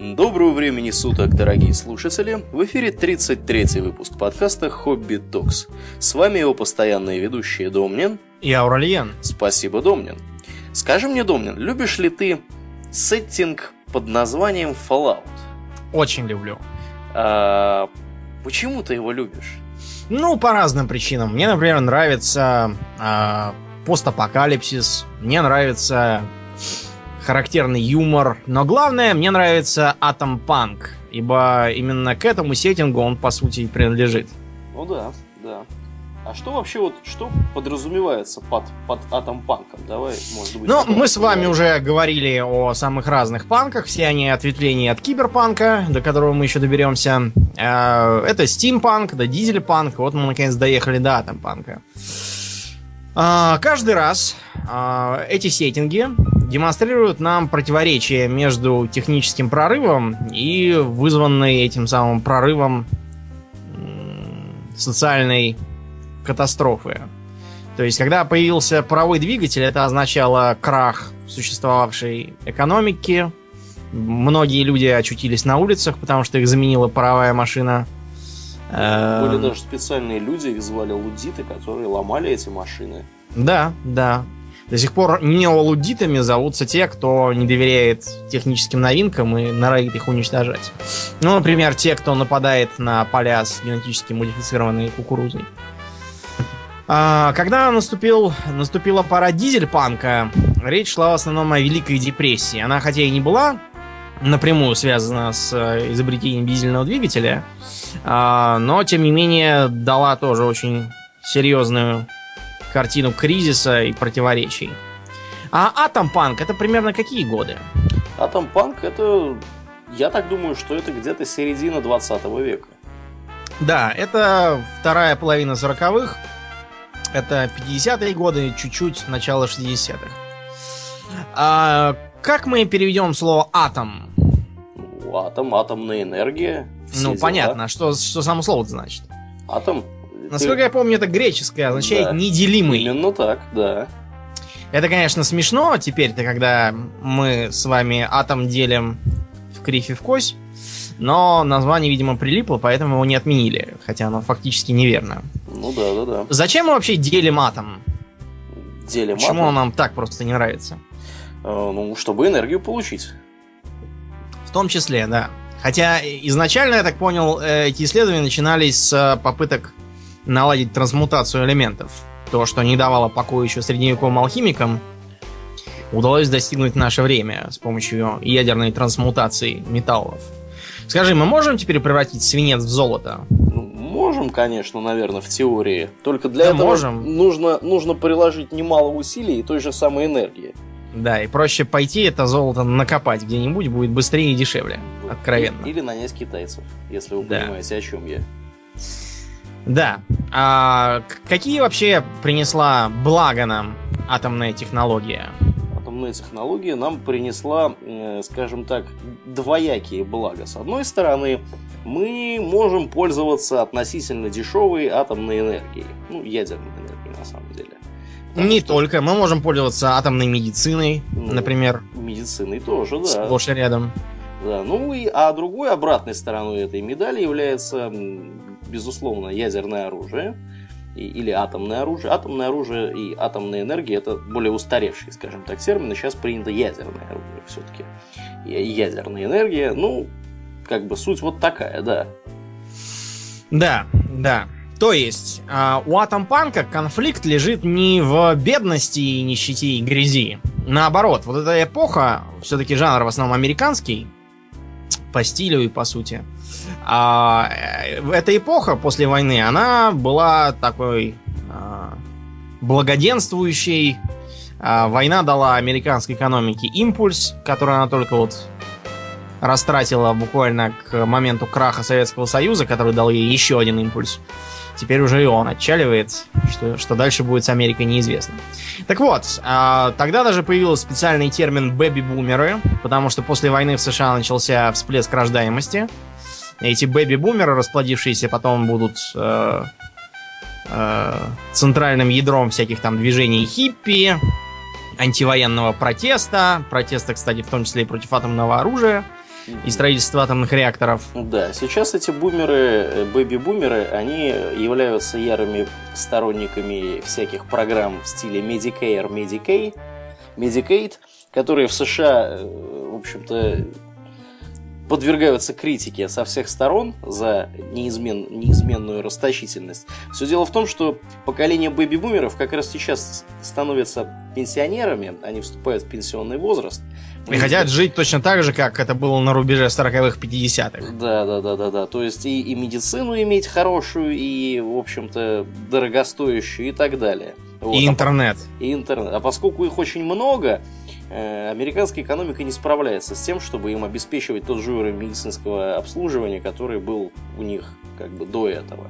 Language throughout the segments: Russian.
Доброго времени суток, дорогие слушатели! В эфире 33-й выпуск подкаста «Хобби Токс». С вами его постоянные ведущие Домнин и Ауральян. Спасибо, Домнин. Скажи мне, Домнин, любишь ли ты сеттинг под названием Fallout? Очень люблю. А, почему ты его любишь? Ну, по разным причинам. Мне, например, нравится а, постапокалипсис, мне нравится характерный юмор. Но главное, мне нравится Атом Панк, ибо именно к этому сеттингу он, по сути, и принадлежит. Ну да, да. А что вообще вот, что подразумевается под, под атом панком? Давай, может быть... Ну, мы с вами уже говорили о самых разных панках, все они ответвления от киберпанка, до которого мы еще доберемся. Э, это стимпанк, да дизельпанк, вот мы наконец доехали до атом панка. А, каждый раз а, эти сеттинги демонстрируют нам противоречие между техническим прорывом и вызванной этим самым прорывом социальной катастрофы. То есть, когда появился паровой двигатель, это означало крах существовавшей экономики. Многие люди очутились на улицах, потому что их заменила паровая машина. Были эм. даже специальные люди, их звали лудиты, которые ломали эти машины. Да, да. До сих пор неолудитами зовутся те, кто не доверяет техническим новинкам и норовит их уничтожать. Ну, например, те, кто нападает на поля с генетически модифицированной кукурузой. А, когда наступил, наступила пора дизель-панка, речь шла в основном о Великой депрессии. Она хотя и не была напрямую связана с э, изобретением дизельного двигателя, а, но тем не менее дала тоже очень серьезную картину кризиса и противоречий. А Атом Панк это примерно какие годы? Атом Панк это, я так думаю, что это где-то середина 20 века. Да, это вторая половина 40-х, это 50-е годы, чуть-чуть начало 60-х. А как мы переведем слово атом? Атом, атомная энергия. Ну, дела. понятно. Что, что само слово значит? Атом. Насколько ты... я помню, это греческое, означает да. неделимый. Именно так, да. Это, конечно, смешно теперь-то, когда мы с вами атом делим в кривь и в кость. Но название, видимо, прилипло, поэтому его не отменили. Хотя оно фактически неверно. Ну да, да, да. Zачем мы вообще делим атом? Делим Почему атом? он нам так просто не нравится? Э, ну, чтобы энергию получить. В том числе, да. Хотя изначально, я так понял, э, эти исследования начинались с э, попыток наладить трансмутацию элементов. То, что не давало покоя еще средневековым алхимикам, удалось достигнуть в наше время с помощью ядерной трансмутации металлов. Скажи, мы можем теперь превратить свинец в золото? Можем, конечно, наверное, в теории. Только для да этого можем. Нужно, нужно приложить немало усилий и той же самой энергии. Да, и проще пойти это золото накопать где-нибудь, будет быстрее и дешевле. Откровенно. Или нанять китайцев, если вы да. понимаете, о чем я. Да. А какие вообще принесла благо нам атомная технология? атомная технология нам принесла, э, скажем так, двоякие блага. С одной стороны, мы можем пользоваться относительно дешевой атомной энергией. Ну, ядерной Не только. Мы можем пользоваться атомной медициной, ну, например. Медициной тоже, да. Сплошь и рядом. Да, ну и а другой обратной стороной этой медали является, безусловно, ядерное оружие или атомное оружие. Атомное оружие и атомная энергия это более устаревшие, скажем так, термины. Сейчас принято ядерное оружие все-таки. Ядерная энергия, ну, как бы суть вот такая, да. Да, да. То есть, э, у Атомпанка конфликт лежит не в бедности нищете и грязи. Наоборот, вот эта эпоха, все-таки жанр в основном американский, по стилю и по сути. А, э, эта эпоха после войны, она была такой а, благоденствующей. А, война дала американской экономике импульс, который она только вот растратила буквально к моменту краха Советского Союза, который дал ей еще один импульс. Теперь уже и он отчаливает, что, что дальше будет с Америкой неизвестно. Так вот, э, тогда даже появился специальный термин «бэби-бумеры», потому что после войны в США начался всплеск рождаемости. Эти бэби-бумеры, расплодившиеся, потом будут э, э, центральным ядром всяких там движений хиппи, антивоенного протеста, протеста, кстати, в том числе и против атомного оружия. И строительства атомных реакторов. Да, сейчас эти бумеры, бэби-бумеры, они являются ярыми сторонниками всяких программ в стиле Medicare, Medicaid, Medicaid, которые в США, в общем-то, подвергаются критике со всех сторон за неизмен, неизменную расточительность. Все дело в том, что поколение бэби-бумеров как раз сейчас становятся пенсионерами, они вступают в пенсионный возраст. И хотят жить точно так же, как это было на рубеже 40-х, 50-х. Да, да, да, да, да. То есть и, и медицину иметь хорошую, и, в общем-то, дорогостоящую и так далее. Вот. И интернет. И интернет. А поскольку их очень много, Э, американская экономика не справляется с тем, чтобы им обеспечивать тот же уровень медицинского обслуживания, который был у них как бы до этого.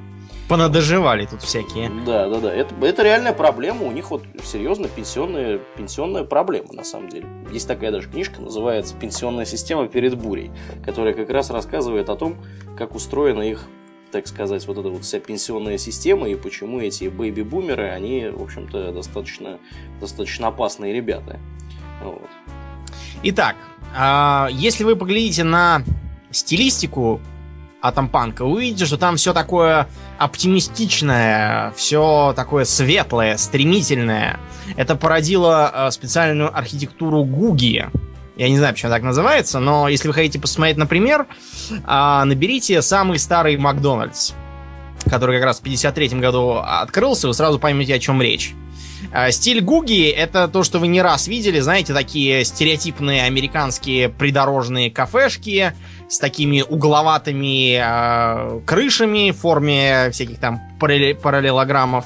Понадоживали тут всякие. Да, да, да. Это, это реальная проблема. У них вот серьезно пенсионная, пенсионная проблема, на самом деле. Есть такая даже книжка, называется «Пенсионная система перед бурей», которая как раз рассказывает о том, как устроена их так сказать, вот эта вот вся пенсионная система и почему эти бэйби-бумеры, они, в общем-то, достаточно, достаточно опасные ребята. Вот. Итак, а, если вы поглядите на стилистику Атомпанка, увидите, что там все такое оптимистичное, все такое светлое, стремительное. Это породило а, специальную архитектуру Гуги. Я не знаю, почему так называется, но если вы хотите посмотреть, например, а, наберите самый старый Макдональдс, который как раз в 53 году открылся, вы сразу поймете, о чем речь. А, стиль Гуги — это то, что вы не раз видели, знаете, такие стереотипные американские придорожные кафешки с такими угловатыми э, крышами в форме всяких там параллелограммов.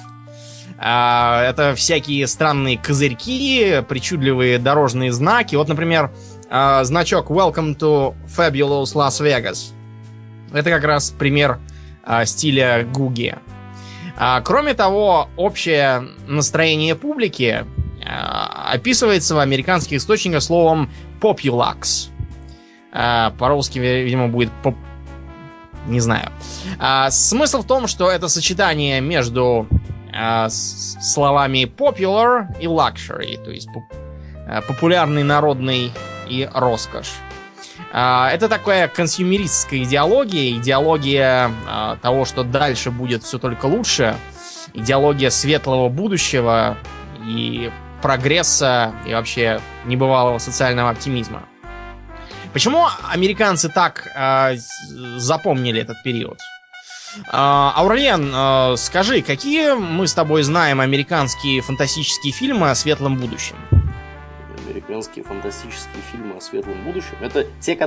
Э, это всякие странные козырьки, причудливые дорожные знаки. Вот, например, э, значок Welcome to Fabulous Las Vegas. Это как раз пример э, стиля Гуги. А, кроме того, общее настроение публики а, описывается в американских источниках словом populax. А, по-русски, видимо, будет поп... Не знаю. А, смысл в том, что это сочетание между а, словами popular и luxury, то есть поп... А, популярный, народный и роскошь. А, это такая консюмеристская идеология, идеология а, того, что дальше будет все только лучше, идеология светлого будущего и прогресса и вообще небывалого социального оптимизма. Почему американцы так э, запомнили этот период? Э, Аурлиен, э, скажи, какие мы с тобой знаем американские фантастические фильмы о светлом будущем? американские фантастические фильмы о светлом будущем, это те,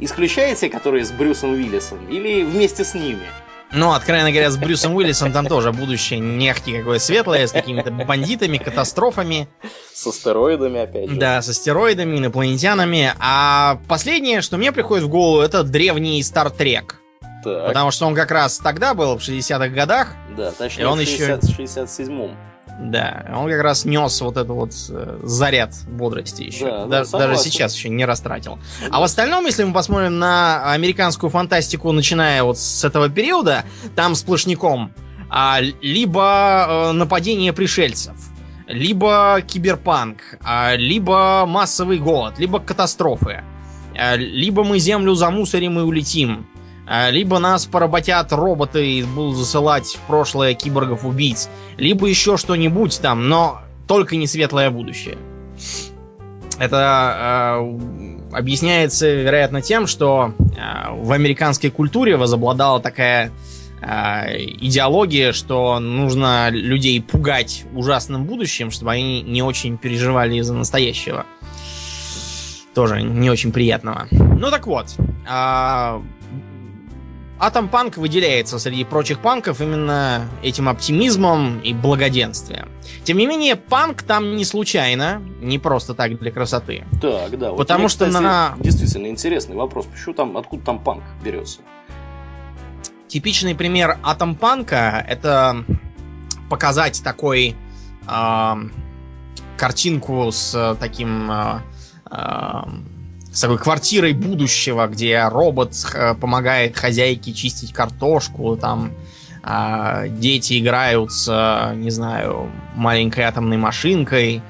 исключая те, которые с Брюсом Уиллисом, или вместе с ними? Ну, откровенно говоря, с Брюсом Уиллисом там тоже будущее нехти какое светлое, с какими-то бандитами, катастрофами. С астероидами, опять же. Да, с астероидами, инопланетянами. А последнее, что мне приходит в голову, это древний Стартрек. Потому что он как раз тогда был, в 60-х годах. Да, точнее, и он в 60, еще... 67-м. Да, он как раз нес вот этот вот э, заряд бодрости еще. Да, да, да даже сейчас еще не растратил. А в остальном, если мы посмотрим на американскую фантастику, начиная вот с этого периода, там сплошняком а, либо э, нападение пришельцев, либо киберпанк, а, либо массовый голод, либо катастрофы, а, либо мы землю замусорим и улетим, либо нас поработят роботы и будут засылать в прошлое киборгов-убийц, либо еще что-нибудь там, но только не светлое будущее. Это э, объясняется, вероятно, тем, что э, в американской культуре возобладала такая э, идеология, что нужно людей пугать ужасным будущим, чтобы они не очень переживали из-за настоящего. Тоже не очень приятного. Ну так вот, э, Атом Панк выделяется среди прочих панков именно этим оптимизмом и благоденствием. Тем не менее, панк там не случайно, не просто так для красоты. Так, да. Вот Потому мне, что кстати, на... Действительно интересный вопрос. Почему там, откуда там панк берется? Типичный пример атом панка это показать такой э, картинку с таким э, э, с такой квартирой будущего, где робот э, помогает хозяйке чистить картошку, там э, дети играют с, не знаю, маленькой атомной машинкой,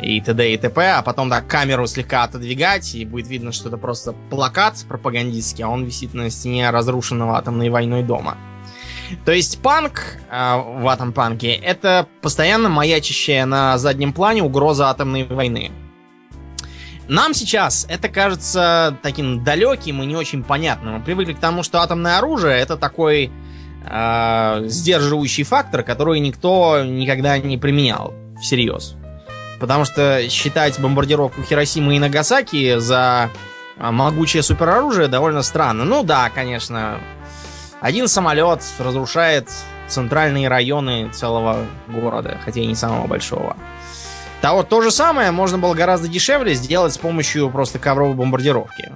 и т.д. и т.п., а потом так камеру слегка отодвигать, и будет видно, что это просто плакат пропагандистский, а он висит на стене разрушенного атомной войной дома. То есть панк э, в атом панке это постоянно маячащая на заднем плане угроза атомной войны. Нам сейчас это кажется таким далеким и не очень понятным. Мы привыкли к тому, что атомное оружие это такой э, сдерживающий фактор, который никто никогда не применял всерьез. Потому что считать бомбардировку Хиросимы и Нагасаки за а, могучее супероружие довольно странно. Ну да, конечно, один самолет разрушает центральные районы целого города, хотя и не самого большого. Да вот то же самое можно было гораздо дешевле сделать с помощью просто ковровой бомбардировки.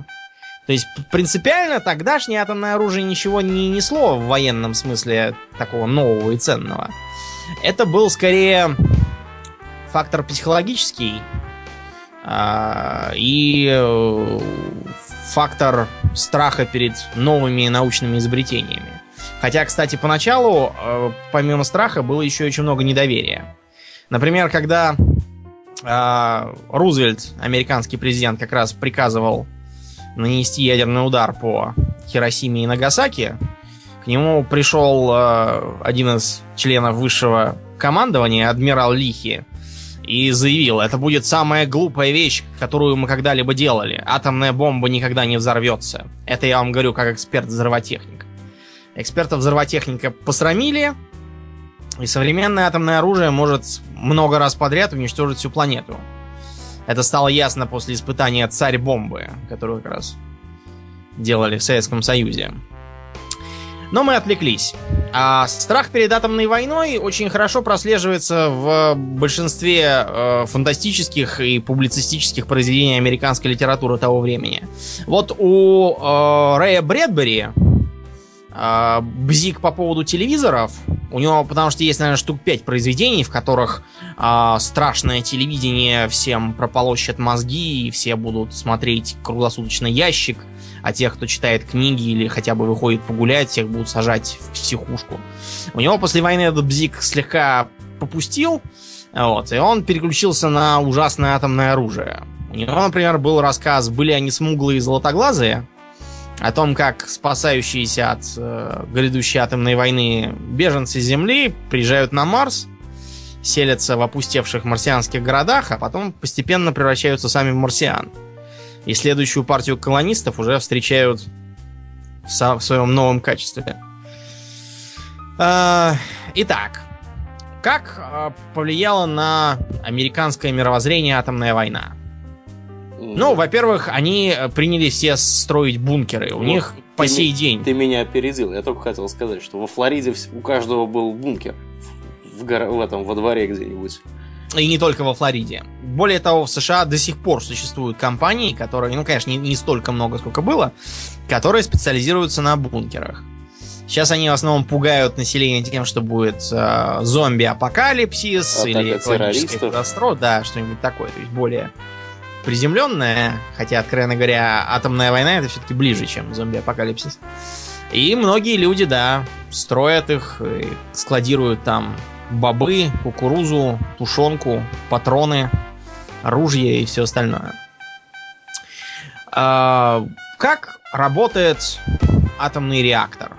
То есть принципиально тогдашнее атомное оружие ничего не несло в военном смысле такого нового и ценного. Это был скорее фактор психологический а, и э, фактор страха перед новыми научными изобретениями. Хотя, кстати, поначалу, э, помимо страха, было еще очень много недоверия. Например, когда Рузвельт, американский президент, как раз приказывал нанести ядерный удар по Хиросиме и Нагасаки, к нему пришел э, один из членов высшего командования, адмирал Лихи, и заявил, это будет самая глупая вещь, которую мы когда-либо делали. Атомная бомба никогда не взорвется. Это я вам говорю как эксперт-взрывотехник. Экспертов взрывотехника посрамили, и современное атомное оружие может много раз подряд уничтожить всю планету. Это стало ясно после испытания царь-бомбы, которую как раз делали в Советском Союзе. Но мы отвлеклись. А страх перед атомной войной очень хорошо прослеживается в большинстве э, фантастических и публицистических произведений американской литературы того времени. Вот у э, Рэя Брэдбери э, бзик по поводу телевизоров. У него, потому что есть, наверное, штук 5 произведений, в которых э, страшное телевидение всем прополощет мозги, и все будут смотреть круглосуточно ящик а тех, кто читает книги или хотя бы выходит погулять, всех будут сажать в психушку. У него после войны этот бзик слегка попустил, вот, и он переключился на ужасное атомное оружие. У него, например, был рассказ «Были они смуглые и золотоглазые», о том, как спасающиеся от э, грядущей атомной войны беженцы Земли приезжают на Марс, селятся в опустевших марсианских городах, а потом постепенно превращаются сами в марсиан. И следующую партию колонистов уже встречают в, в своем новом качестве. А, итак, как а, повлияла на американское мировоззрение атомная война? Ну, во-первых, они приняли все строить бункеры. У вот, них по сей ми- день. Ты меня опередил. Я только хотел сказать, что во Флориде у каждого был бункер в, гор- в этом во дворе где-нибудь. И не только во Флориде. Более того, в США до сих пор существуют компании, которые, ну, конечно, не, не столько много, сколько было, которые специализируются на бункерах. Сейчас они в основном пугают население тем, что будет э, зомби-апокалипсис Атака или экологическая катастрофа, да, что-нибудь такое, то есть более приземленное, хотя, откровенно говоря, атомная война это все-таки ближе, чем зомби-апокалипсис. И многие люди, да, строят их, складируют там бобы, кукурузу, тушенку, патроны, оружие и все остальное. А, как работает атомный реактор?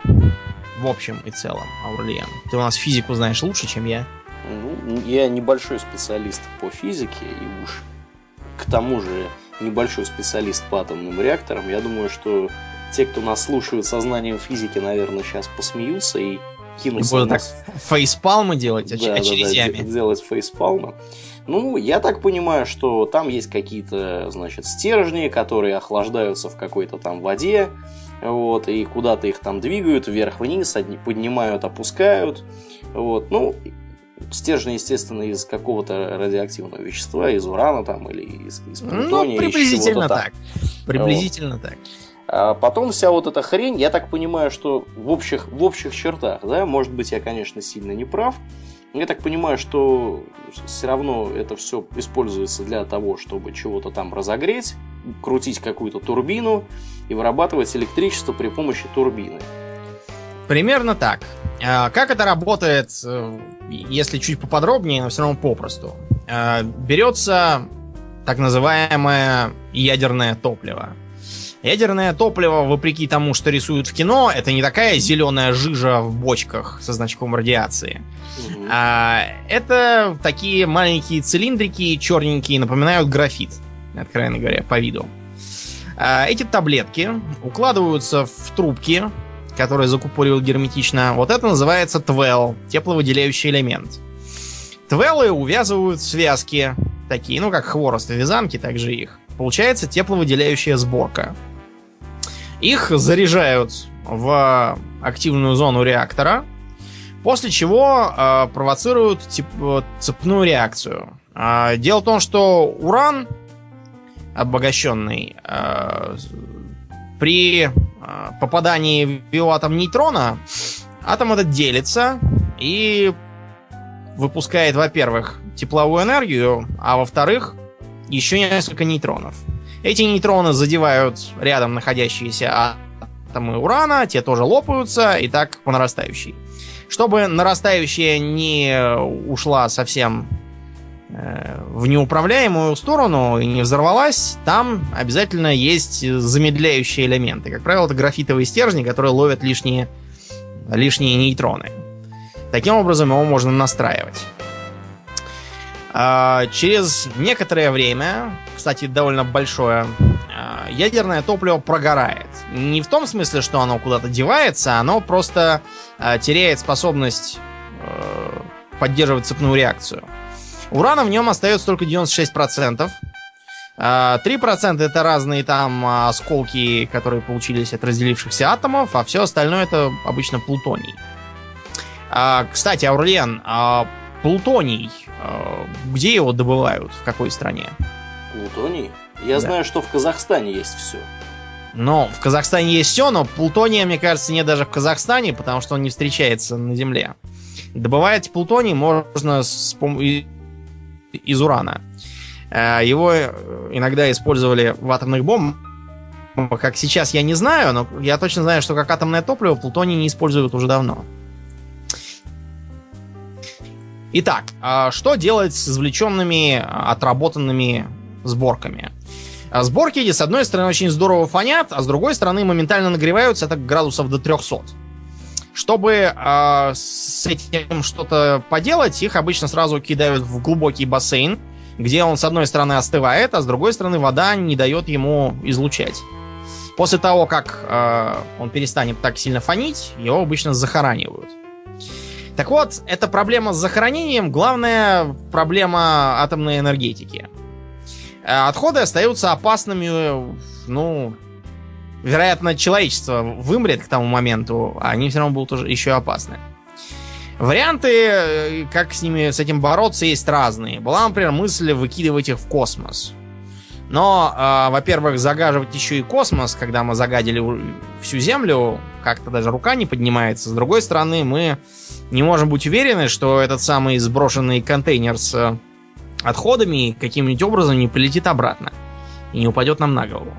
В общем и целом, Аурлиен. Ты у нас физику знаешь лучше, чем я. Ну, я небольшой специалист по физике, и уж к тому же небольшой специалист по атомным реакторам. Я думаю, что те, кто нас слушают со знанием физики, наверное, сейчас посмеются и кинуться. И будут так фейспалмы делать оч- да, очередями. Да, да, делать фейспалмы. Ну, я так понимаю, что там есть какие-то, значит, стержни, которые охлаждаются в какой-то там воде, вот, и куда-то их там двигают вверх-вниз, одни поднимают, опускают, вот, ну, стержни, естественно, из какого-то радиоактивного вещества, из урана там или из, из ну, плутония. Ну, приблизительно так. Приблизительно вот. так. А потом вся вот эта хрень, я так понимаю, что в общих, в общих чертах, да, может быть, я, конечно, сильно не прав, я так понимаю, что все равно это все используется для того, чтобы чего-то там разогреть, крутить какую-то турбину и вырабатывать электричество при помощи турбины. Примерно так. А как это работает, э, если чуть поподробнее, но все равно попросту? э, берется так называемое ядерное топливо. Ядерное топливо, вопреки тому, что рисуют в кино, это не такая зеленая жижа в бочках со значком радиации. Мгм. А, это такие маленькие цилиндрики, черненькие, напоминают графит, откровенно говоря, по виду. А, эти таблетки укладываются в трубки, которые закупоривают герметично. Вот это называется твел, тепловыделяющий элемент. Твелы увязывают связки, такие, ну как хворост и вязанки, так же их. Получается тепловыделяющая сборка. Их заряжают в активную зону реактора, после чего э, провоцируют тип- э, цепную реакцию. А, дело в том, что уран обогащенный э, при э, попадании в биоатом нейтрона атом этот делится и выпускает, во-первых, тепловую энергию, а во-вторых, еще несколько нейтронов. Эти нейтроны задевают рядом находящиеся атомы урана, те тоже лопаются, и так по нарастающей. Чтобы нарастающая не ушла совсем э, в неуправляемую сторону и не взорвалась, там обязательно есть замедляющие элементы. Как правило, это графитовые стержни, которые ловят лишние, лишние нейтроны. Таким образом его можно настраивать. А, Через некоторое время, кстати, довольно большое, а, ядерное топливо прогорает. Не в том смысле, что оно куда-то девается, оно просто а, теряет способность э, поддерживать цепную реакцию. Урана в нем остается только 96%. А, 3% это разные там а, осколки, которые получились от разделившихся атомов, а все остальное это обычно плутоний. А, Кстати, Аурлиен, а плутоний, а, где его добывают, в какой стране? Плутоний? Я Да. знаю, что в Казахстане есть все. Ну, в Казахстане есть все, но плутония, мне кажется, нет даже в Казахстане, потому что он не встречается на Земле. Добывать плутоний можно с из урана. Э, Его э, иногда использовали в атомных бомбах. Как сейчас, я не знаю, но я точно знаю, что как атомное топливо плутоний не используют уже давно. Итак, а что делать с извлеченными, отработанными сборками? А Сборки с одной стороны, очень здорово фонят, а с другой стороны, моментально нагреваются это градусов до 300. Чтобы а, с этим что-то поделать, их обычно сразу кидают в глубокий бассейн, где он, с одной стороны, остывает, а с другой стороны, вода не дает ему излучать. После того, как а, он перестанет так сильно фонить, его обычно захоранивают. Так вот, эта проблема с захоронением главная проблема атомной энергетики. Э, Отходы остаются опасными, ну, вероятно, человечество вымрет к тому моменту, а они все равно будут уже еще опасны. Варианты, э, как с ними, с этим бороться, есть разные. Была, например, мысль выкидывать их в космос. Но, э, во-первых, загаживать еще и космос, когда мы загадили всю Землю, как-то даже рука не поднимается. С другой стороны, мы не можем быть уверены, что этот самый сброшенный контейнер с э, отходами каким-нибудь образом не прилетит обратно и не упадет нам на голову.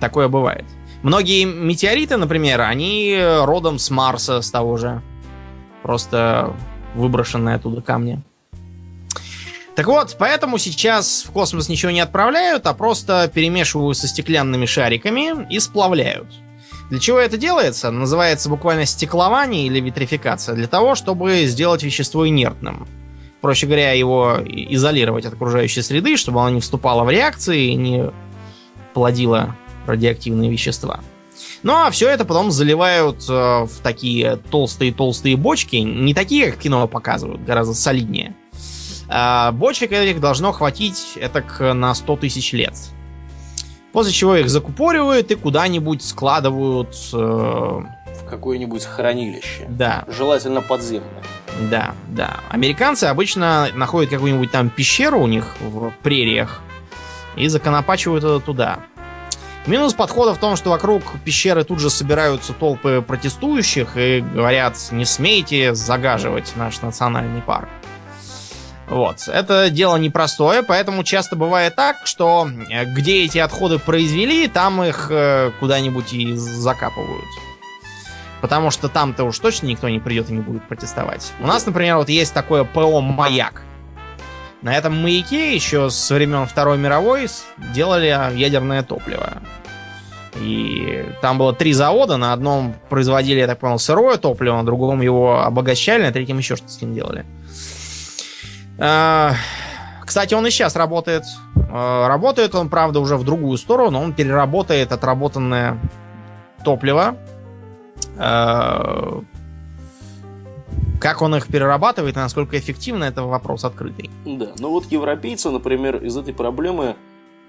Такое бывает. Многие метеориты, например, они родом с Марса, с того же. Просто выброшенные оттуда камни. Так вот, поэтому сейчас в космос ничего не отправляют, а просто перемешивают со стеклянными шариками и сплавляют. Для чего это делается? Называется буквально стеклование или витрификация. Для того, чтобы сделать вещество инертным. Проще говоря, его изолировать от окружающей среды, чтобы оно не вступало в реакции и не плодило радиоактивные вещества. Ну а все это потом заливают э, в такие толстые-толстые бочки. Не такие, как кино показывают, гораздо солиднее. А бочек этих должно хватить это на 100 тысяч лет. После чего их закупоривают и куда-нибудь складывают. э, В какое-нибудь хранилище. да, Желательно подземное. да, да. Американцы обычно находят какую-нибудь там пещеру у них в прериях и законопачивают это туда. Минус подхода в том, что вокруг пещеры тут же собираются толпы протестующих и говорят, не смейте загаживать наш национальный парк. Вот. Это дело непростое, поэтому часто бывает так, что э, где эти отходы произвели, там их э, куда-нибудь и закапывают. Потому что там-то уж точно никто не придет и не будет протестовать. У нас, например, вот есть такое ПО «Маяк». На этом маяке еще с времен Второй мировой делали ядерное топливо. И там было три завода. На одном производили, я так понял, сырое топливо, на другом его обогащали, на третьем еще что-то с ним делали. А, кстати, он и сейчас работает. А, работает он, правда, уже в другую сторону. Он переработает отработанное топливо. Как он их перерабатывает и насколько эффективно, это вопрос открытый. Да, ну вот европейцы, например, из этой проблемы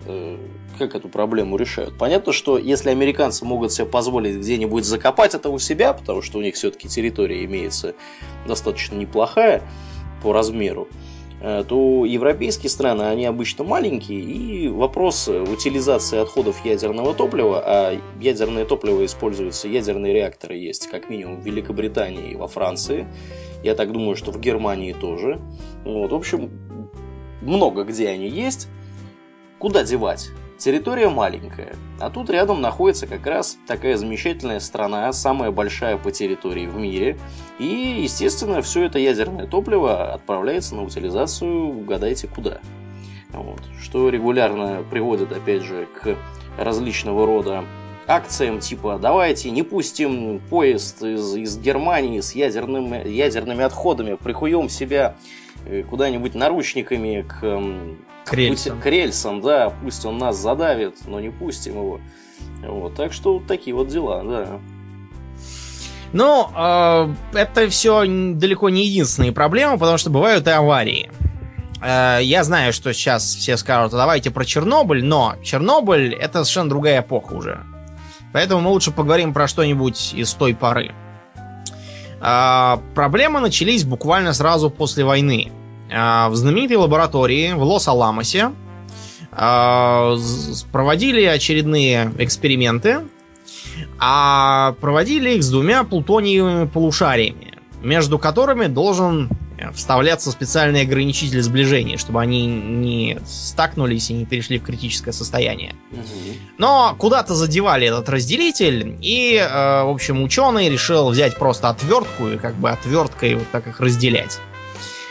Э, как эту проблему решают. Понятно, что если американцы могут себе позволить где-нибудь закопать это у себя, потому что у них все-таки территория имеется достаточно неплохая по размеру, то европейские страны, они обычно маленькие, и вопрос утилизации отходов ядерного топлива, а ядерное топливо используется, ядерные реакторы есть как минимум в Великобритании и во Франции, я так думаю, что в Германии тоже. Вот, в общем, много где они есть, Куда девать? Территория маленькая, а тут рядом находится как раз такая замечательная страна, самая большая по территории в мире, и, естественно, все это ядерное топливо отправляется на утилизацию, угадайте куда. Вот. Что регулярно приводит, опять же, к различного рода акциям типа давайте не пустим поезд из, из Германии с ядерными, ядерными отходами, прихуем себя э, куда-нибудь наручниками к к рельсам. Пусть, к рельсам, да, пусть он нас задавит, но не пустим его. Вот, так что вот такие вот дела, да. Ну, э, это все далеко не единственные проблемы, потому что бывают и аварии. Э, я знаю, что сейчас все скажут, «А давайте про Чернобыль, но Чернобыль это совершенно другая эпоха уже. Поэтому мы лучше поговорим про что-нибудь из той поры. Э, проблемы начались буквально сразу после войны. А, в знаменитой лаборатории в Лос-Аламосе а, проводили очередные эксперименты, а проводили их с двумя плутониевыми полушариями, между которыми должен вставляться специальный ограничитель сближения, чтобы они не стакнулись и не перешли в критическое состояние. Но куда-то задевали этот разделитель, и, э, в общем, ученый решил взять просто отвертку и как бы отверткой вот так их разделять.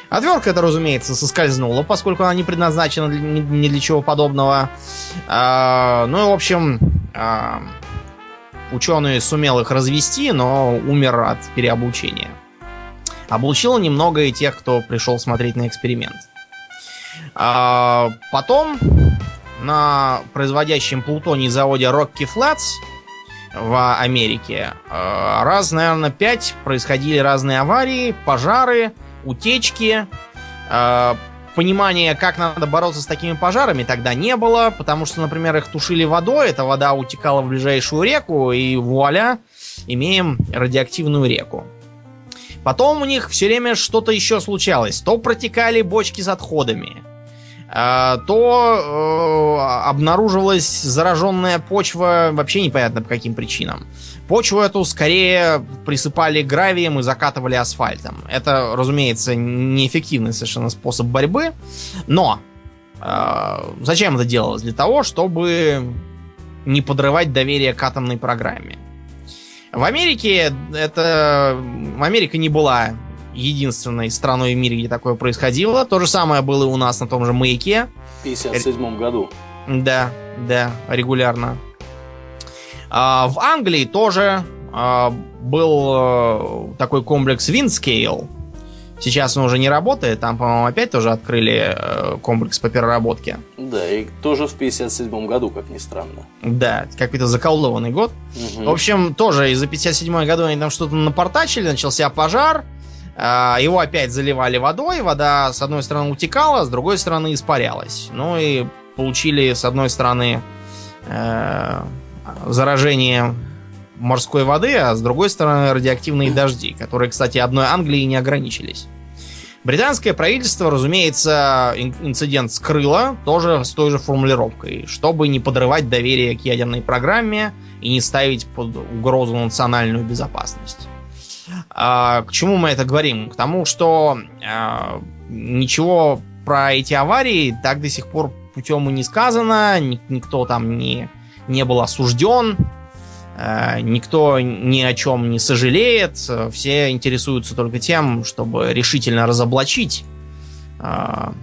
Отвертка это, разумеется, соскользнула, поскольку она не предназначена ни, для чего подобного. А, ну и, в общем, а, ученый сумел их развести, но умер от переобучения. Облучил немного и тех, кто пришел смотреть на эксперимент. А, потом на производящем плутоний заводе Rocky Flats в Америке а, раз, наверное, пять происходили разные аварии, пожары, утечки. Э, понимания, как надо бороться с такими пожарами, тогда не было, потому что, например, их тушили водой, эта вода утекала в ближайшую реку, и вуаля, имеем радиоактивную реку. Потом у них все время что-то еще случалось. То протекали бочки с отходами, а, то э, обнаруживалась зараженная почва вообще непонятно по каким причинам. Почву эту скорее присыпали гравием и закатывали асфальтом. Это, разумеется, неэффективный совершенно способ борьбы, но э, зачем это делалось? Для того, чтобы не подрывать доверие к атомной программе. В Америке это... Америка не была единственной страной в мире, где такое происходило. То же самое было и у нас на том же маяке. В 57 году. Да, да, регулярно. А, в Англии тоже а, был э, такой комплекс Windscale. Сейчас он уже не работает, там, по-моему, опять тоже открыли э, комплекс по переработке. Да, и тоже в 57 году, как ни странно. Да, какой-то заколдованный год. Угу. В общем, тоже из-за 57 году они там что-то напортачили, начался пожар, его опять заливали водой, вода с одной стороны утекала, с другой стороны испарялась. Ну и получили с одной стороны э, заражение морской воды, а с другой стороны радиоактивные дожди, которые, кстати, одной Англии не ограничились. Британское правительство, разумеется, инцидент скрыло, тоже с той же формулировкой, чтобы не подрывать доверие к ядерной программе и не ставить под угрозу национальную безопасность. А, к чему мы это говорим? К тому, что а, ничего про эти аварии так до сих пор путем и не сказано, никто там не, не был осужден, а, никто ни о чем не сожалеет, все интересуются только тем, чтобы решительно разоблачить а,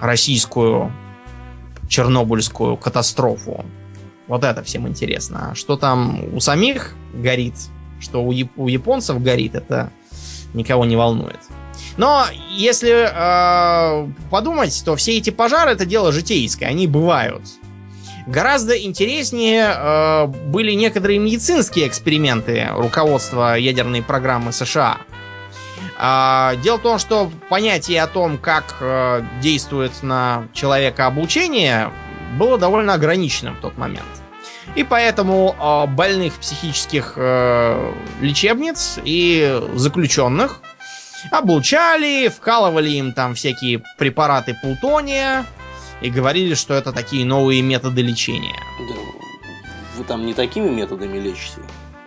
российскую чернобыльскую катастрофу. Вот это всем интересно. А что там у самих горит, что у, яп- у японцев горит, это никого не волнует. Но если э, подумать, то все эти пожары это дело житейское, они бывают. Гораздо интереснее э, были некоторые медицинские эксперименты руководства ядерной программы США. А, дело в том, что понятие о том, как э, действует на человека облучение, было довольно ограниченным в тот момент. И поэтому э, больных психических э, лечебниц и заключенных облучали, вкалывали им там всякие препараты плутония и говорили, что это такие новые методы лечения. Да, Вы там не такими методами лечите,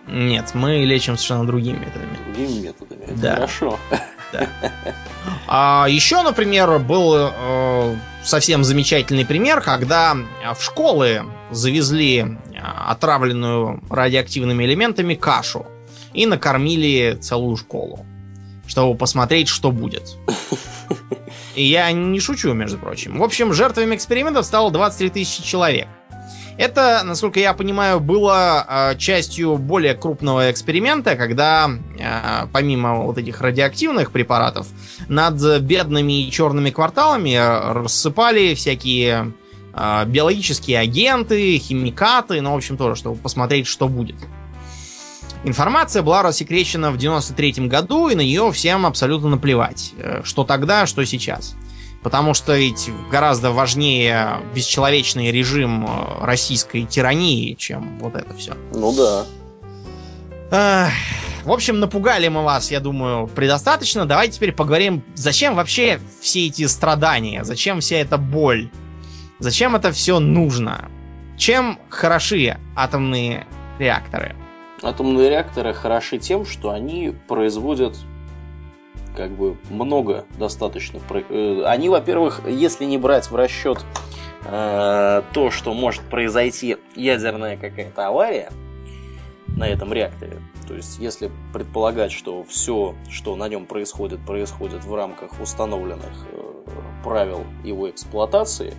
Нет, мы лечим совершенно другими методами. другими методами. Это Да. хорошо. А еще, например, был э, совсем замечательный пример, когда в школы завезли отравленную радиоактивными элементами кашу и накормили целую школу, чтобы посмотреть, что будет. И я не шучу, между прочим. В общем, жертвами экспериментов стало 23 тысячи человек. Это, насколько я понимаю, было э, частью более крупного эксперимента, когда э, помимо вот этих радиоактивных препаратов над бедными и черными кварталами рассыпали всякие биологические агенты, химикаты, ну, в общем, тоже, чтобы посмотреть, что будет. Информация была рассекречена в 93 году, и на нее всем абсолютно наплевать. э, Что тогда, что сейчас. Потому что ведь гораздо важнее бесчеловечный режим э, российской тирании, чем вот это все. Ну да. Эх, В общем, напугали мы вас, я думаю, предостаточно. Давайте теперь поговорим, зачем вообще все эти страдания, зачем вся эта боль, зачем это все нужно, чем хороши атомные реакторы. Атомные реакторы хороши тем, что они производят как бы много достаточно. э, Они, во-первых, если не брать в расчет э, то, что может произойти ядерная какая-то авария на этом реакторе, то есть если предполагать, что все, что на нем происходит, происходит в рамках установленных э, правил его эксплуатации,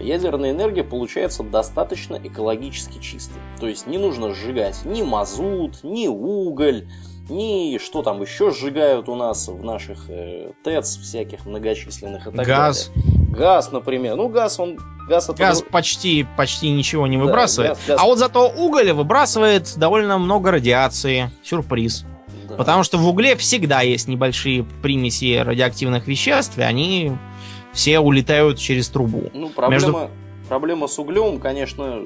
ядерная энергия получается достаточно экологически чистой. То есть не нужно сжигать ни мазут, ни уголь, ни что там еще сжигают у нас в наших э, ТЭЦ всяких многочисленных и так Газ. далее. Газ, например. Ну, газ, он... Газ, это Газ дру- почти, почти ничего не Да, выбрасывает. газ- газ- А вот зато уголь выбрасывает довольно много радиации. Сюрприз. да. Потому что в угле всегда есть небольшие примеси радиоактивных веществ, и они все улетают через трубу. Ну, проблема, проблема с углем, конечно,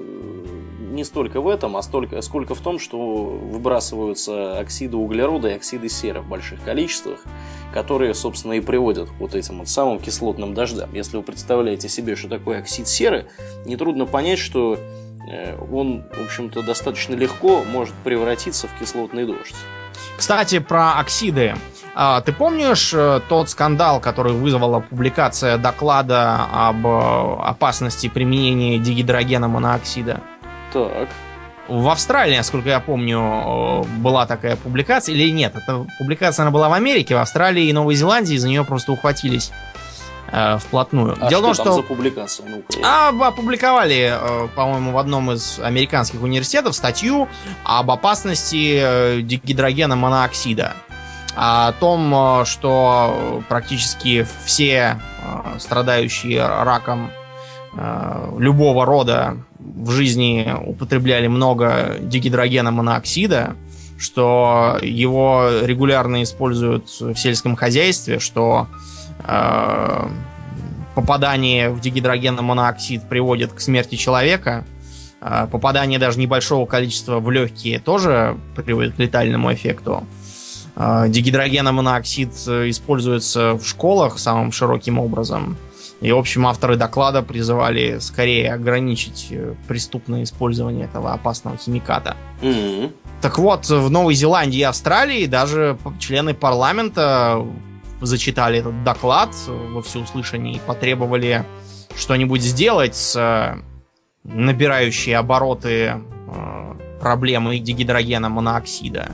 не столько в этом, а столько, сколько в том, что выбрасываются оксиды углерода и оксиды серы в больших количествах, которые, собственно, и приводят к вот этим вот самым кислотным дождям. Если вы представляете себе, что такое оксид серы, нетрудно понять, что э, он, в общем-то, достаточно легко может превратиться в кислотный дождь. Кстати, про оксиды. А, Ты помнишь э, тот скандал, который вызвала публикация доклада об э, опасности применения дигидрогена монооксида? Так, В Австралии, насколько я помню, э, была такая публикация, или нет, эта публикация она была в Америке, в Австралии и Новой Зеландии за нее просто ухватились э, вплотную. а Дело в что том, там что за публикация? Ну-ка, а, опубликовали, э, по-моему, в одном из американских университетов статью об опасности э, монооксида. О том, э, что практически все э, страдающие раком э, любого рода в жизни употребляли много дигидрогена монооксида, что его регулярно используют в сельском хозяйстве, что э, попадание в дигидрогенный монооксид приводит к смерти человека. А Попадание даже небольшого количества в легкие тоже приводит к летальному эффекту. Дигидрогенный моноксид э, используется в школах самым широким образом. И, в общем, авторы доклада призывали скорее ограничить э, преступное использование этого опасного химиката. М, Так вот, в Новой Зеландии и Австралии даже члены парламента зачитали этот доклад во всеуслышание и потребовали что-нибудь сделать с э, набирающей обороты проблемой дигидрогена монооксида.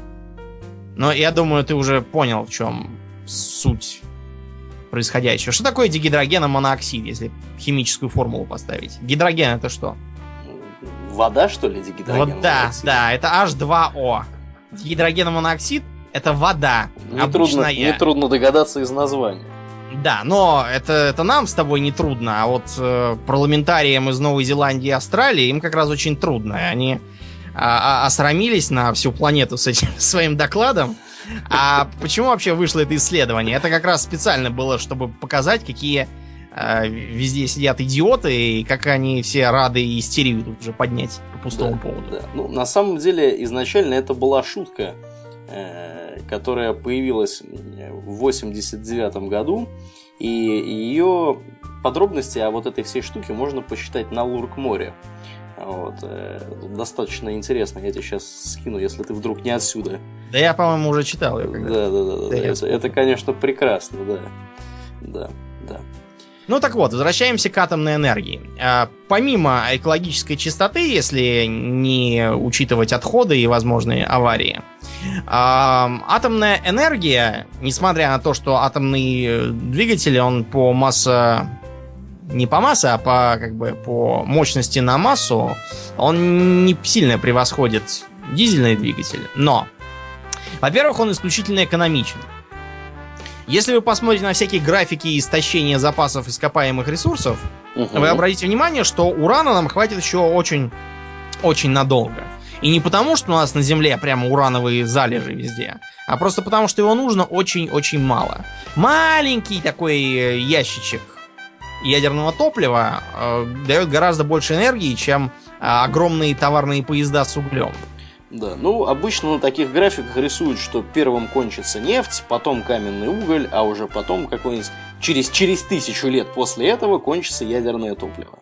Но я думаю, ты уже понял, в чем суть происходящего. Что такое дигидрогеномоноксид, если химическую формулу поставить? Гидроген это что? Вода, что ли, дигидроген? Вот да, да, это H2O. Гидрогеномоноксид это вода. Нетрудно, нетрудно догадаться из названия. Да, но это, это нам с тобой не трудно, а вот э, парламентариям из Новой Зеландии и Австралии им как раз очень трудно. Они а, а, осрамились на всю планету с этим своим докладом. А почему вообще вышло это исследование? Это как раз специально было, чтобы показать, какие э, везде сидят идиоты, и как они все рады и истерию тут уже поднять по пустому да, поводу. Да. Ну, на самом деле, изначально это была шутка, э, которая появилась в 89 году, и ее подробности о вот этой всей штуке можно посчитать на Лурк-море. Вот, э, достаточно интересно. Я тебе сейчас скину, если ты вдруг не отсюда. Да я, по-моему, уже читал. Да, да, да. да, да. Это, это, конечно, прекрасно, да. Да, да. Ну так вот, возвращаемся к атомной энергии. А, помимо экологической чистоты, если не учитывать отходы и возможные аварии, а, атомная энергия, несмотря на то, что атомный двигатель, он по масса не по массе, а по, как бы, по мощности на массу он не сильно превосходит дизельный двигатель. Но, во-первых, он исключительно экономичен. Если вы посмотрите на всякие графики истощения запасов ископаемых ресурсов, угу. вы обратите внимание, что урана нам хватит еще очень, очень надолго. И не потому, что у нас на Земле прямо урановые залежи везде, а просто потому, что его нужно очень-очень мало. Маленький такой э, ящичек ядерного топлива э, дает гораздо больше энергии, чем э, огромные товарные поезда с углем. Да, ну обычно на таких графиках рисуют, что первым кончится нефть, потом каменный уголь, а уже потом какой-нибудь через, через тысячу лет после этого кончится ядерное топливо.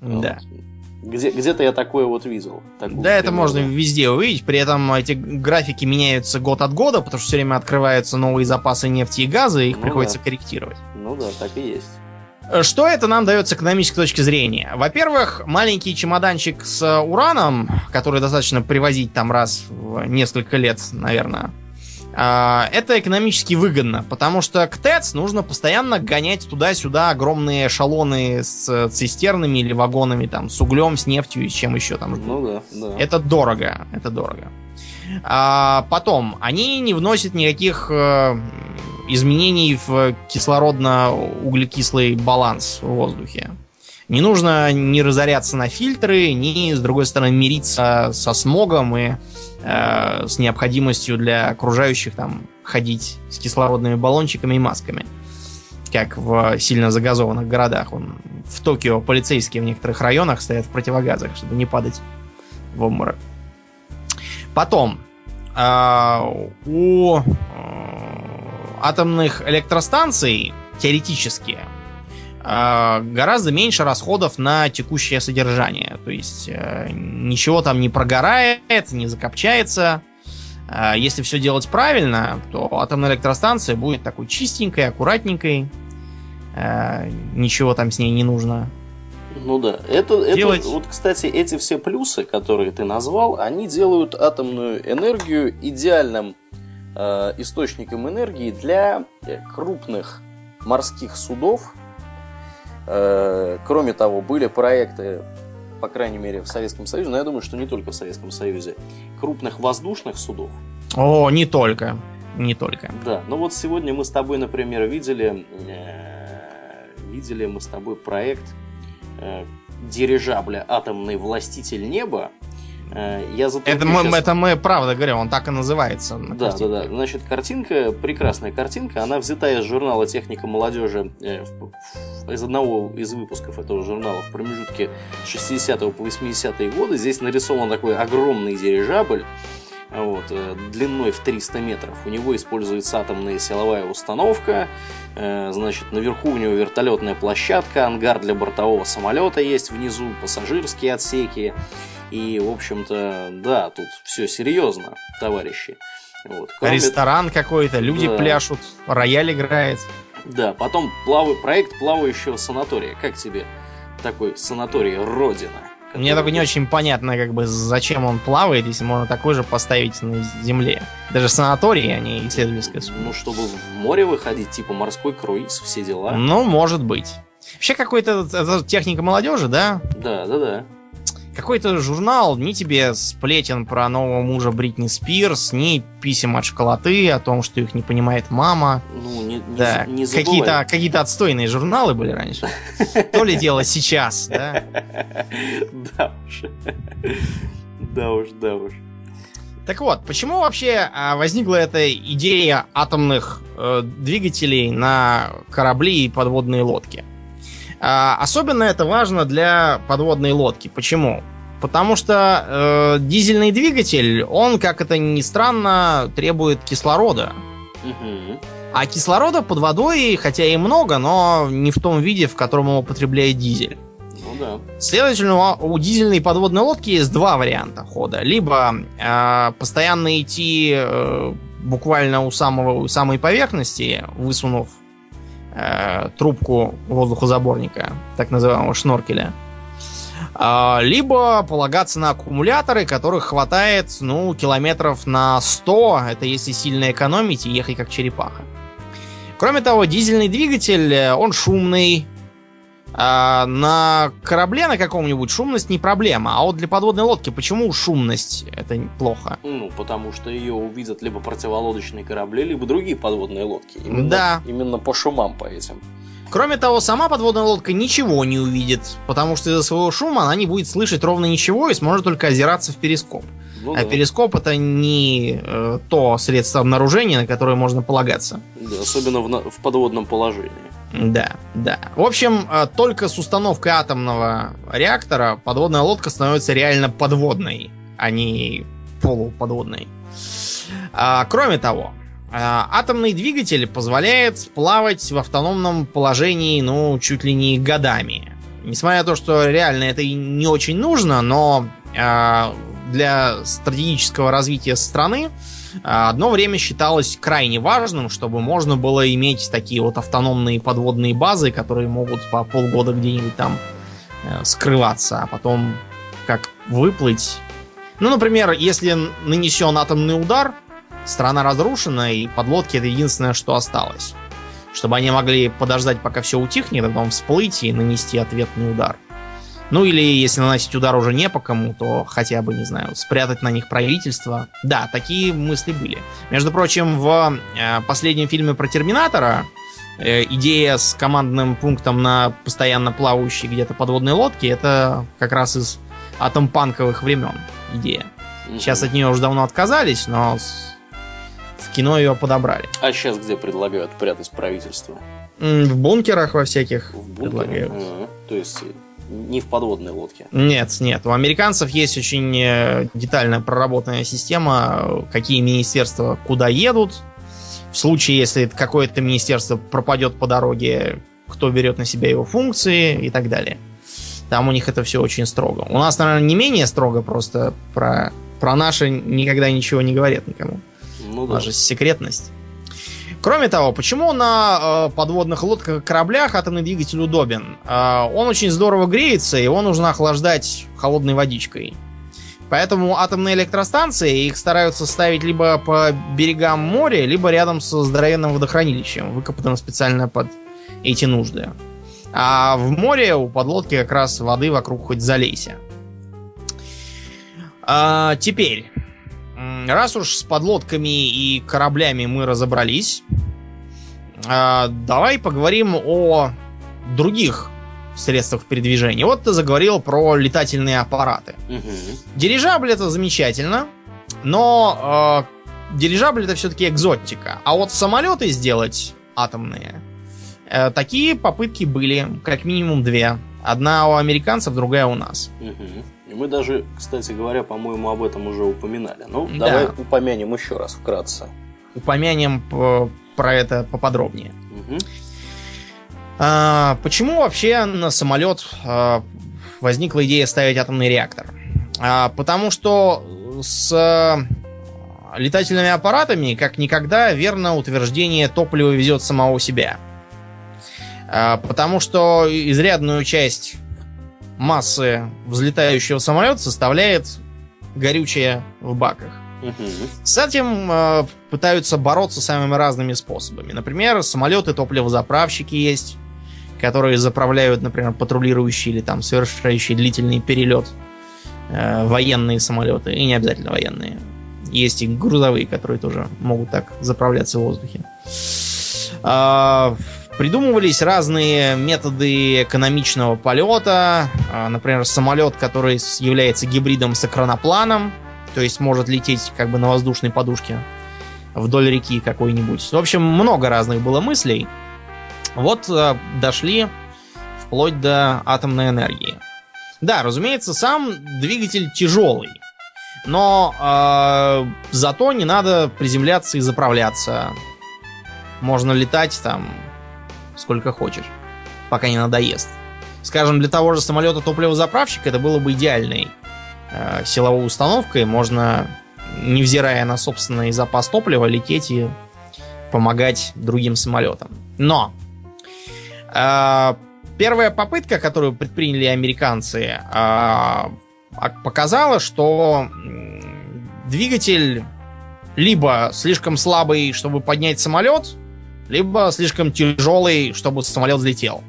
Да. Вот. Где, где-то я такое вот видел. Да, это можно везде увидеть. При этом эти графики меняются год от года, потому что все время открываются новые запасы нефти и газа, и их ну приходится да. корректировать. Ну да, так и есть. Что это нам дает с экономической точки зрения? Во-первых, маленький чемоданчик с ураном, который достаточно привозить там раз в несколько лет, наверное, а, это экономически выгодно, потому что к ТЭЦ нужно постоянно гонять туда-сюда огромные эшелоны с цистернами или вагонами там с углем, с нефтью и с чем еще там. Ну да, да. Это дорого, это дорого. А потом, они не вносят никаких э, изменений в кислородно-углекислый баланс в воздухе. Не нужно не разоряться на фильтры, ни, с другой стороны, мириться со смогом и э, с необходимостью для окружающих там ходить с кислородными баллончиками и масками. Как в сильно загазованных городах. Он, в Токио полицейские в некоторых районах стоят в противогазах, чтобы не падать в обморок. Потом, э, у атомных электростанций, теоретически, а, гораздо меньше расходов на текущее содержание. То есть э, ничего там не прогорает, не закопчается. А, если все делать правильно, то атомная электростанция будет такой чистенькой, аккуратненькой. А, ничего там с ней не нужно. Ну да, это, делать... это вот, кстати, эти все плюсы, которые ты назвал, они делают атомную энергию идеальным Э, источником энергии для э, крупных морских судов. Э, кроме того, были проекты, по крайней мере, в Советском Союзе, но я думаю, что не только в Советском Союзе, крупных воздушных судов. О, не только. Не только. Да, ну вот сегодня мы с тобой, например, видели, видели мы с тобой проект дирижабля «Атомный властитель неба», я это, мы, сейчас... это мы правда говорим, он так и называется. да, да, да. Значит, картинка, прекрасная картинка, она взята из журнала «Техника молодежи», э, из одного из выпусков этого журнала в промежутке 60 по 80-е годы. Здесь нарисован такой огромный дирижабль, вот, э, длиной в 300 метров. У него используется атомная силовая установка, значит, наверху у него вертолетная площадка, ангар для бортового самолета есть внизу, пассажирские отсеки, и, в общем-то, да, тут все серьезно, товарищи. Вот. Кроме... Ресторан какой-то, люди да. пляшут, рояль играет. Да, потом плав... проект плавающего санатория. Как тебе такой санаторий Родина? Мне только не очень понятно, как бы, зачем он плавает, если можно такой же поставить на Земле. Даже санатории, а не исследовательская судно. Ну, чтобы в море выходить, типа морской круиз, все дела. Ну, может быть. Вообще какой-то это техника молодежи, да? Да, да, да. Какой-то журнал, ни тебе сплетен про нового мужа Бритни Спирс, ни писем от школоты о том, что их не понимает мама. Ну, не, не, Да, не какие-то какие отстойные журналы были раньше. То ли дело сейчас, да? Да уж. Да уж, да уж. Так вот, почему вообще а, возникла эта идея атомных э, двигателей на корабли и подводные лодки? А, особенно это важно для подводной лодки. Почему? Потому что э, дизельный двигатель, он, как это ни странно, требует кислорода. Мгм. А кислорода под водой, хотя и много, но не в том виде, в котором его употребляет дизель. Ну да. Следовательно, у дизельной подводной лодки есть два варианта хода. Либо э, постоянно идти э, буквально у, самого, у самой поверхности, высунув э, трубку воздухозаборника, так называемого шноркеля. А, либо полагаться на аккумуляторы, которых хватает, ну, километров на 100. Это если сильно экономить и ехать как черепаха. Кроме того, дизельный двигатель, э, он шумный, а на корабле на каком-нибудь шумность не проблема. А вот для подводной лодки почему шумность это плохо? Ну, потому что ее увидят либо противолодочные корабли, либо другие подводные лодки. Именно, Да. Именно по шумам по этим. Кроме того, сама подводная лодка ничего не увидит, потому что из-за своего шума она не будет слышать ровно ничего и сможет только озираться в перископ. Ну а да. перископ это не э, то средство обнаружения, на которое можно полагаться. Да, особенно в, на- в подводном положении. Да, да. В общем, э, только с установкой атомного реактора подводная лодка становится реально подводной, а не полуподводной. А, кроме того, э, атомный двигатель позволяет плавать в автономном положении, ну, чуть ли не годами. Несмотря на то, что реально это и не очень нужно, но э, для стратегического развития страны а, одно время считалось крайне важным, чтобы можно было иметь такие вот автономные подводные базы, которые могут по полгода где-нибудь там э, скрываться, а потом как выплыть. Ну, например, если нанесен атомный удар, страна разрушена, и подлодки это единственное, что осталось. Чтобы они могли подождать, пока все утихнет, а потом всплыть и нанести ответный удар. Ну или если наносить удар уже не по кому, то хотя бы, не знаю, спрятать на них правительство. Да, такие мысли были. Между прочим, в э, последнем фильме про Терминатора э, идея с командным пунктом на постоянно плавающей где-то подводной лодке это как раз из атомпанковых времен идея. Сейчас от нее уже давно отказались, но в кино ее подобрали. А сейчас где предлагают прятать правительство? В бункерах во всяких В бункере? предлагают. Ага. То есть не в подводной лодке. Нет, нет. У американцев есть очень э, детально проработанная система, какие министерства куда едут. В случае, если какое-то министерство пропадет по дороге, кто берет на себя его функции и так далее. Там у них это все очень строго. У нас, наверное, не менее строго, просто про, про наши никогда ничего не говорят никому. Ну У да. нас же секретность. Кроме того, почему на э, подводных лодках и кораблях атомный двигатель удобен? Э, он очень здорово греется, его нужно охлаждать холодной водичкой. Поэтому атомные электростанции их стараются ставить либо по берегам моря, либо рядом со здоровенным водохранилищем, выкопанным специально под эти нужды. А в море у подлодки как раз воды вокруг хоть залейся. А, теперь, раз уж с подлодками и кораблями мы разобрались, а, давай поговорим о других средствах передвижения. Вот ты заговорил про летательные аппараты. Мгм. Дирижабль это замечательно, но э, дирижабль это все-таки экзотика. А вот самолеты сделать атомные, э, такие попытки были, как минимум две. Одна у американцев, другая у нас. Мгм. И мы даже, кстати говоря, по-моему, об этом уже упоминали. Ну, Да. давай упомянем еще раз вкратце. Упомянем п- про это поподробнее. Мгм. А, почему вообще на самолет а, возникла идея ставить атомный реактор? А, потому что с а, летательными аппаратами, как никогда, верно утверждение топлива везет самого себя. А, потому что изрядную часть массы взлетающего самолета составляет горючее в баках. С этим э, пытаются бороться самыми разными способами. Например, самолеты топливозаправщики есть, которые заправляют, например, патрулирующие или там совершающие длительный перелет э, военные самолеты, и не обязательно военные. Есть и грузовые, которые тоже могут так заправляться в воздухе. А, Придумывались разные методы экономичного полета. А, Например, самолет, который является гибридом с экранопланом, то есть может лететь как бы на воздушной подушке вдоль реки какой-нибудь. В общем, много разных было мыслей. Вот э, дошли вплоть до атомной энергии. Да, разумеется, сам двигатель тяжелый. Но э, зато не надо приземляться и заправляться. Можно летать там сколько хочешь, пока не надоест. Скажем, для того же самолета топливозаправщика это было бы идеальной э, силовой установкой. Можно, невзирая на собственный запас топлива, лететь и помогать другим самолетам. Но э, первая попытка, которую предприняли американцы, э, показала, что двигатель либо слишком слабый, чтобы поднять самолет, либо слишком тяжелый, чтобы самолет взлетел.